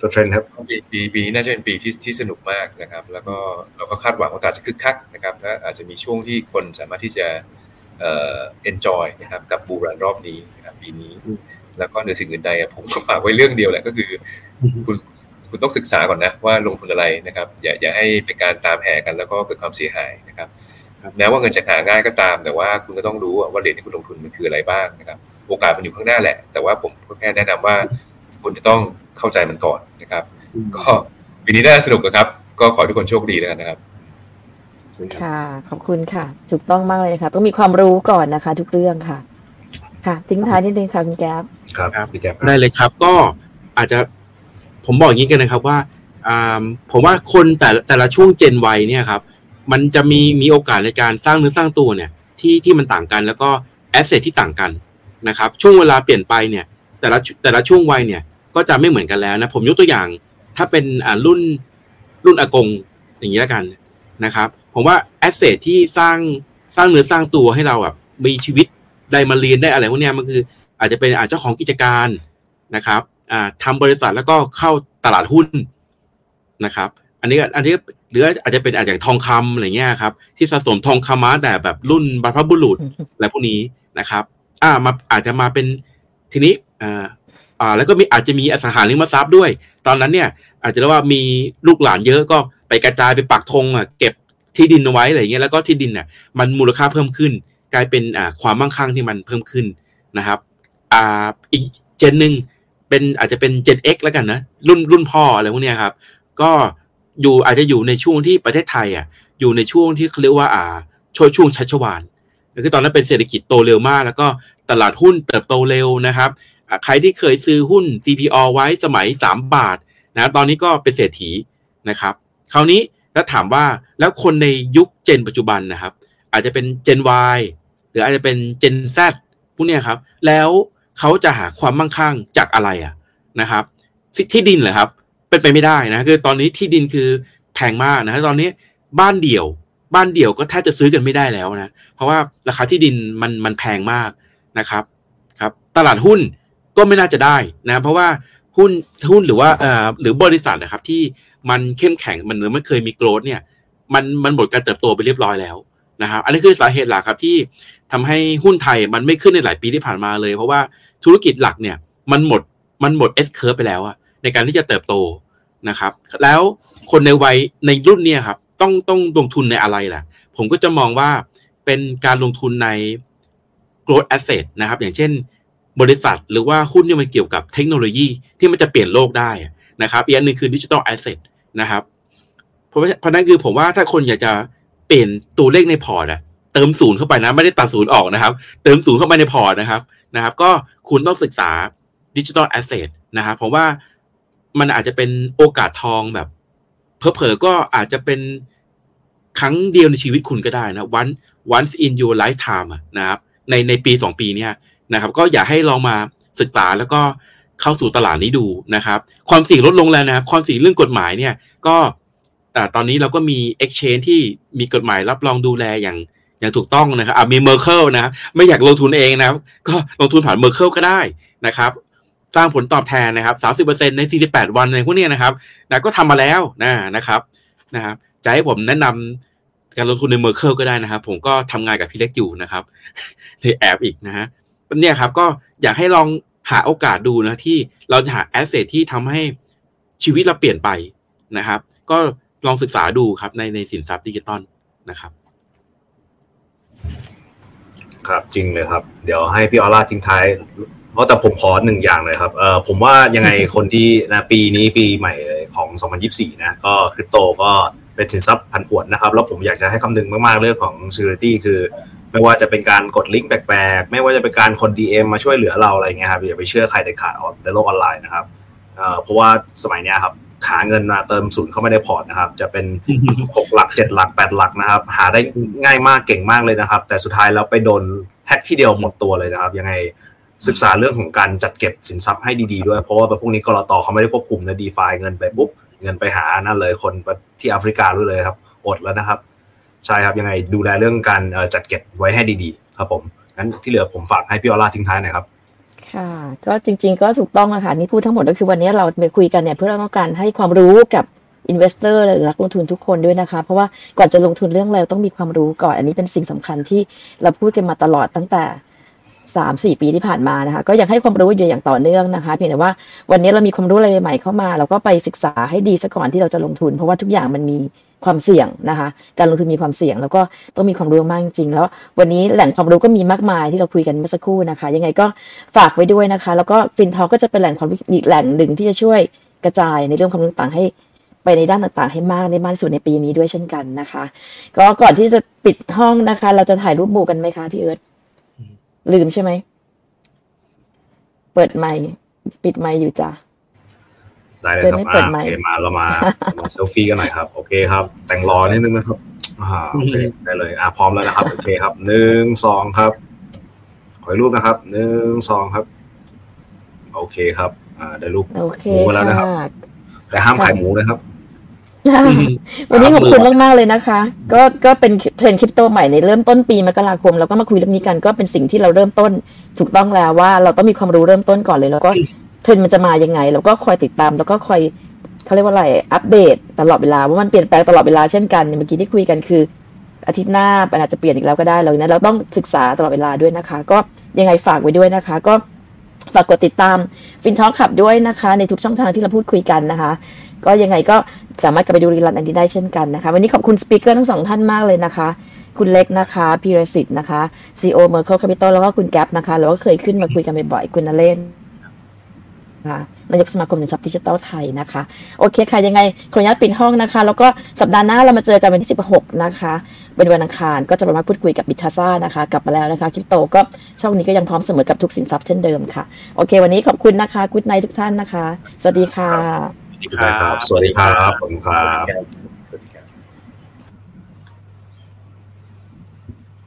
ตัวเทรนด์ครับปีปีปีนี้น่าจะเป็นปีที่ที่สนุกมากนะครับ แล้วก็เราก็คาดหวังว่าอาจจะคึกคักนะครับและอาจจะมีช่วงที่คนสามารถที่จะเอ่อ enjoy นะครับกับบูรันรอบนี้นะครับปีนี้ แล้วก็เหนือสิ่งอื่นใดอะผมก็ฝากไว้เรื่องเดียวแหละก็คือ คุณ คุณต้องศึกษาก่อนนะว่าลงทุนอะไรนะครับ อย่าอย่าให้เป็นการตามแห่กันแล้วก็เกิดความเสียหายนะครับครับแม้ว่าเงินจะหาง่ายก็ตาม แต่ว่าคุณก็ต้องรู้ว่าเหรียญที่คุณลงทุนมันคืออะไรบ้างนะครับโอกาสมันอยู่ข้างหน้าแหละ แต่ว่าผมก็แค่แนะนำว่าคุณจะต้องเข้าใจมันก่อนนะครับ ก็ปีนี้น่าสนุกนะครับ ก็ขอให้ทุกคนโชคดีแล้วกันนะครับค่ะ ขอบคุณค่ะ ถูกต้องมากเลยค่ะ ต้องมีความรู้ก่อนนะคะ ทุกเรื่องค่ะ ค่ะ ทิ้งท้ายนิดนึงค่ะคุณแก๊ปครับครับพี่แก๊ปได้เลยครับ ก็อาจจะ ผมบอกอย่างนี้กันนะครับว่าอ่าผมว่าคนแต่แต่ละช่วงเจนวัยเนี่ยครับมันจะมีมีโอกาสในการสร้างเนื้อสร้างตัวเนี่ยที่ที่มันต่างกันแล้วก็ asset ที่ต่างกันนะครับช่วงเวลาเปลี่ยนไปเนี่ยแต่ละแต่ละช่วงวัยเนี่ยก็จะไม่เหมือนกันแล้วนะผมยกตัวอย่างถ้าเป็นอ่ารุ่นรุ่นอากงอย่างนี้แล้วกันนะครับผมว่า asset ที่สร้างสร้างเนื้อสร้างตัวให้เราแบบมีชีวิตได้มาเรียนได้อะไรพวกนี้มันคืออาจจะเป็นอาเจ้าของกิจการนะครับ อ่าทำบริษัทแล้วก็เข้าตลาดหุ้นนะครับ อันนี้ก็อันนี้หรืออาจจะเป็นอาจจะทองคำอะไรเงี้ยครับ ที่สะสมทองคำมาแต่แบบรุ่นบรรพบุรุษอะไรพวกนี้นะครับ อ่ามาอาจจะมาเป็นทีนี้อ่าอ่าแล้วก็มีอาจจะมีอสังหาริมทรัพย์ด้วย ตอนนั้นเนี่ย อาจจะเรียกว่ามีลูกหลานเยอะก็ไปกระจายไปปักธงอะเก็บที่ดินเอาไว้อะไรเงี้ยแล้วก็ที่ดินเนี่ยมันมูลค่าเพิ่มขึ้น กลายเป็นอ่าความมั่งคั่งที่มันเพิ่มขึ้นนะครับ อ่าอีกเจนหนึ่ง เป็นอาจจะเป็นเจน X แล้วกันนะ รุ่นรุ่นพ่ออะไรพวกนี้ครับ ก็อยู่อาจจะอยู่ในช่วงที่ประเทศไทยอะอยู่ในช่วงที่เขาเรียกว่าอ่าช่วงช่วงชัชวาลคือตอนนั้นเป็นเศรษฐกิจโตเร็วมาก แล้วก็ตลาดหุ้นเติบโตเร็วนะครับใครที่เคยซื้อหุ้น CPO ไว้สมัย 3 บาทนะตอนนี้ก็เป็นเศรษฐีนะครับคราวนี้แล้วถามว่าแล้วคนในยุคเจนปัจจุบันนะครับ อาจจะเป็นเจน Y หรืออาจจะเป็นเจน Z พวกนี้ครับ แล้ว เขาจะหาความมั่งคั่งจากอะไรอะนะครับที่ที่ดินเหรอครับ เป็นไปไม่ได้นะคือตอนนี้ที่ดินคือแพงมากนะตอนนี้บ้านเดี่ยว บ้านเดี่ยวก็แทบจะซื้อกันไม่ได้แล้วนะ เพราะว่าราคาที่ดินมันมันแพงมากนะครับครับ ตลาดหุ้นก็ไม่น่าจะได้นะ เพราะว่าหุ้นหุ้นหรือว่าเอ่อหรือบริษัทนะครับที่มันเข้มแข็งมันหรือไม่เคยมีโกรดเนี่ยมันมันหมดการเติบโตไปเรียบร้อยแล้วนะครับ อันนี้คือสาเหตุหลักครับที่ ทำให้หุ้นไทยมันไม่ขึ้นในหลายปีที่ผ่านมาเลย เพราะว่าธุรกิจหลักเนี่ยมันหมดมันหมด S curve ไปแล้วอะในการที่จะเติบโตนะครับ แล้วคนในวัยในรุ่นเนี่ยครับต้องต้องลงทุนในอะไรล่ะ ผมก็จะมองว่าเป็นการลงทุนใน growth asset นะครับ อย่างเช่น บริษัทหรือว่าหุ้นที่มันเกี่ยวกับเทคโนโลยีที่มันจะเปลี่ยนโลกได้นะครับอีกอันหนึ่งคือดิจิทัลแอสเซทนะครับเพราะเพราะนั้นคือผมว่าถ้าคนอยากจะเปลี่ยนตัวเลขในพอร์ตอะ เติมศูนย์เข้าไปนะ ไม่ได้ตัดศูนย์ออกนะครับ เติมศูนย์เข้าไปในพอร์ตนะครับนะครับ ก็คุณต้องศึกษา digital asset นะครับผมว่ามันอาจจะเป็นโอกาสทองแบบเพอๆก็อาจจะเป็นครั้งเดียวในชีวิตคุณก็ได้นะ one once in your lifetime นะครับในในปีสองปีเนี้ยนะครับ ก็อยากให้ลองมาศึกษาแล้วก็เข้าสู่ตลาดนี้ดูนะครับ ความเสี่ยงลดลงแล้วนะครับ ความเสี่ยงเรื่องกฎหมายเนี่ยก็ตอนนี้เราก็มี exchange ที่มีกฎหมายรับรองดูแลอย่าง อย่างถูกต้องนะครับมี Merkle นะไม่อยากลงทุนเองนะครับ ก็ลงทุนผ่าน Merkle ก็ได้นะครับ สร้างผลตอบแทนนะครับสามสิบเปอร์เซ็นในสี่สิบแปดวันในพวกนี้นะครับนะก็ทำมาแล้วนะนะครับนะครับจะให้ผมแนะนำการลงทุนใน Merkle ก็ได้นะครับ ผมก็ทำงานกับพี่เล็กอยู่นะครับในแอปอีกนะฮะเนี่ยครับก็อยากให้ลองหาโอกาสดูนะที่เราจะหาแอสเซทที่ทำให้ชีวิตเราเปลี่ยนไปนะครับ ก็ลองศึกษาดูครับในในสินทรัพย์ดิจิตอลนะครับ ครับจริงเลยครับ เดี๋ยวให้พี่ออร่าทิ้งท้ายเพราะแต่ผมขอหนึ่งอย่างเลยครับเออผมว่ายังไงคนที่นะปีนี้ปีใหม่ของ 2024 นะ ก็คริปโตก็เป็นสินทรัพย์พันผวนนะครับ แล้วผมอยากจะให้คำนึงมากๆเรื่องของ security คือไม่ว่าจะเป็นการกดลิงก์แปลกๆ ไม่ว่าจะเป็นการคน DM มาช่วยเหลือเราอะไรเงี้ยครับอย่าไปเชื่อใครเด็ดขาดในโลกออนไลน์นะครับเอ่อเพราะว่าสมัยนี้ครับ หาเงินมาเติมศูนย์เข้าไม่ได้พอร์ตนะครับ จะเป็นหกหลักเจ็ดหลักแปดหลักนะครับ หาได้ง่ายมากเก่งมากเลยนะครับ แต่สุดท้ายแล้วไปโดนแฮกที่เดียวหมดตัวเลยนะครับ ยังไงศึกษาเรื่องของการจัดเก็บสินทรัพย์ให้ดีๆด้วย เพราะว่าพวกนี้กรตเขาไม่ได้ควบคุมนะดีฟาเงินไปปุ๊บเงินไปหานั่นเลยคนที่แอฟริกาด้วยเลยครับ อดแล้วนะครับ ใช่ครับยังไงดูแลเรื่องการจัดเก็บไว้ให้ดีๆ ครับผมงั้นที่เหลือผมฝากให้พี่ออร่าทิ้งท้ายหน่อยครับ ค่ะ ก็จริง ๆ ก็ถูกต้องอะค่ะนี่พูดทั้งหมดก็คือวันนี้เราไปคุยกันเนี่ยเพื่อเราต้องการให้ความรู้กับ investor หรือนักลงทุนทุกคนด้วยนะคะ เพราะว่าก่อนจะลงทุนเรื่องอะไรต้องมีความรู้ก่อน อันนี้เป็นสิ่งสำคัญที่เราพูดกันมาตลอดตั้งแต่ สามสี่ปีที่ผ่านมานะคะ ก็อยากให้ความรู้อยู่อย่างต่อเนื่องนะคะเพียงแต่ว่าวันนี้เรามีความรู้อะไรใหม่เข้ามา เราก็ไปศึกษาให้ดีซะก่อนที่เราจะลงทุน เพราะว่าทุกอย่างมันมีความเสี่ยงนะคะ การลงทุนมีความเสี่ยง แล้วก็ต้องมีความรู้มากจริงแล้ว วันนี้แหล่งความรู้ก็มีมากมายที่เราคุยกันเมื่อสักครู่นะคะ ยังไงก็ฝากไว้ด้วยนะคะ แล้วก็ฟินทอก็จะเป็นแหล่งความรู้อีกแหล่งหนึ่งที่จะช่วยกระจายในเรื่องความรู้ต่างให้ไปในด้านต่างๆ ให้มากในมากที่สุดในปีนี้ด้วยเช่นกันนะคะ ก็ก่อนที่จะปิดห้องนะคะ เราจะถ่ายรูปหมู่กันไหมคะพี่เอิร์ธ ลืมใช่ไหม เปิดไมค์ปิดไมค์อยู่จ้ะได้เลยครับอ่าโอเคมาเรามามาเซลฟี่กันหน่อยครับ โอเคครับ แต่งรอนิดนึงนะครับอ่าโอเคได้เลย อ่าพร้อมแล้วนะครับ โอเคครับหนึ่งสองครับ ขอรูปนะครับหนึ่งสองครับ โอเคครับ อ่าได้รูปโอเคหมูมาแล้วนะครับค่ะแต่ห้ามขายหมูนะครับ วันนี้ขอบคุณมาก ๆ เลยนะคะ ก็ก็เป็นเทรนด์คริปโตใหม่ในเริ่มต้นปีมกราคมแล้วก็มาคุยเรื่องนี้กันก็เป็นสิ่งที่เราเริ่มต้นถูกต้องแล้วว่าเราต้องมีความรู้เริ่มต้นก่อนเลยแล้วก็เทรนด์มันจะมายังไงเราก็คอยติดตามแล้วก็คอยเขาเรียกว่าอะไรอัปเดตตลอดเวลาว่ามันเปลี่ยนแปลงตลอดเวลาเช่นกันเมื่อกี้ที่คุยกันคือ อาทิตย์หน้ามันอาจจะเปลี่ยนอีกแล้วก็ได้เลยนะเราต้องศึกษาตลอดเวลาด้วยนะคะ ก็ยังไงฝากไว้ด้วยนะคะ ก็ฝากกดติดตาม FinTalk Club ด้วยนะคะ ในทุกช่องทางที่เราพูดคุยกันนะคะ ก็ยังไงก็ สามารถกลับไปดูรีลันอันนี้ได้เช่นกันนะคะ วันนี้ขอบคุณสปีกเกอร์ทั้งสองท่านมากเลยนะคะ คุณเล็กนะคะพีรสิทธิ์นะคะ CEO Merkle Capital แล้วก็คุณแก๊ปนะคะเราก็เคยขึ้นมาคุยกันบ่อยๆคุณนเล่นนะคะนายกสมาคมสินทรัพย์ดิจิทัลไทยนะคะ โอเคค่ะ ยังไงขออนุญาตปิดห้องนะคะ แล้วก็สัปดาห์หน้าเรามาเจอกันวันที่ 16 นะคะ เป็นวันอังคารก็จะมาพูดคุยกับบิทาซ่านะคะ กลับมาแล้วนะคะคริปโตก็ช่องนี้ก็ยังพร้อมเสมอกับทุกสินทรัพย์เช่นเดิมค่ะ โอเค วันนี้ขอบคุณนะคะกุ๊ดไนทุกท่านนะคะ สวัสดีค่ะ สวัสดีครับ สวัสดีครับผมครับ